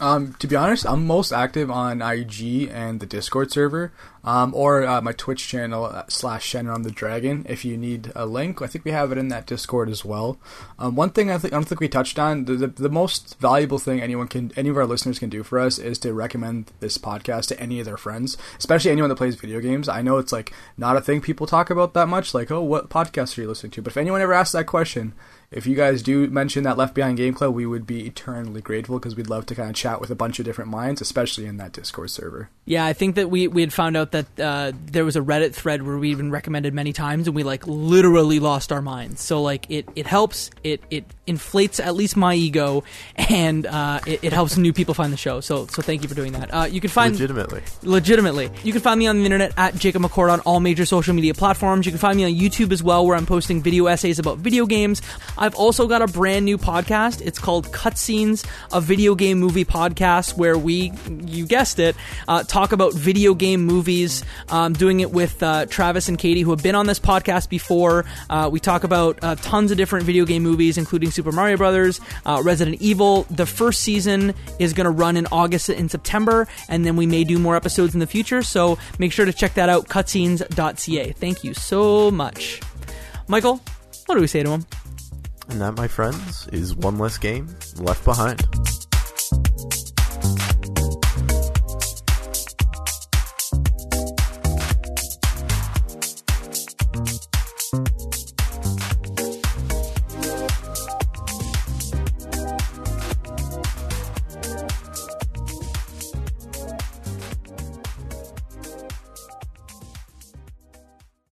Um, to be honest, I'm most active on IG and the Discord server, um, or uh, my Twitch channel uh, slash Shannon on the Dragon. If you need a link, I think we have it in that Discord as well. Um, one thing I I don't think we touched on the, the the most valuable thing anyone can any of our listeners can do for us is to recommend this podcast to any of their friends, especially anyone that plays video games. I know it's like not a thing people talk about that much, like oh, what podcast are you listening to? But if anyone ever asks that question, if you guys do mention that Left Behind Game Club, we would be eternally grateful because we'd love to kind of chat with a bunch of different minds, especially in that Discord server. Yeah, I think that we we had found out that uh, there was a Reddit thread where we even recommended many times, and we like literally lost our minds. So like it it helps it it inflates at least my ego, and uh, it, it helps (laughs) new people find the show. So so thank you for doing that. Uh, you can find Legitimately. legitimately. You can find me on the internet at Jacob McCord on all major social media platforms. You can find me on YouTube as well, where I'm posting video essays about video games. I've also got a brand new podcast. It's called Cutscenes, a video game movie podcast, where we, you guessed it, uh, talk about video game movies. Um, doing it with uh, Travis and Katie, who have been on this podcast before. Uh, we talk about uh, tons of different video game movies, including Super Mario Brothers, uh, Resident Evil. The first season is going to run in August and September, and then we may do more episodes in the future. So make sure to check that out. Cutscenes.ca. Thank you so much, Michael. What do we say to him? And that, my friends, is one less game left behind.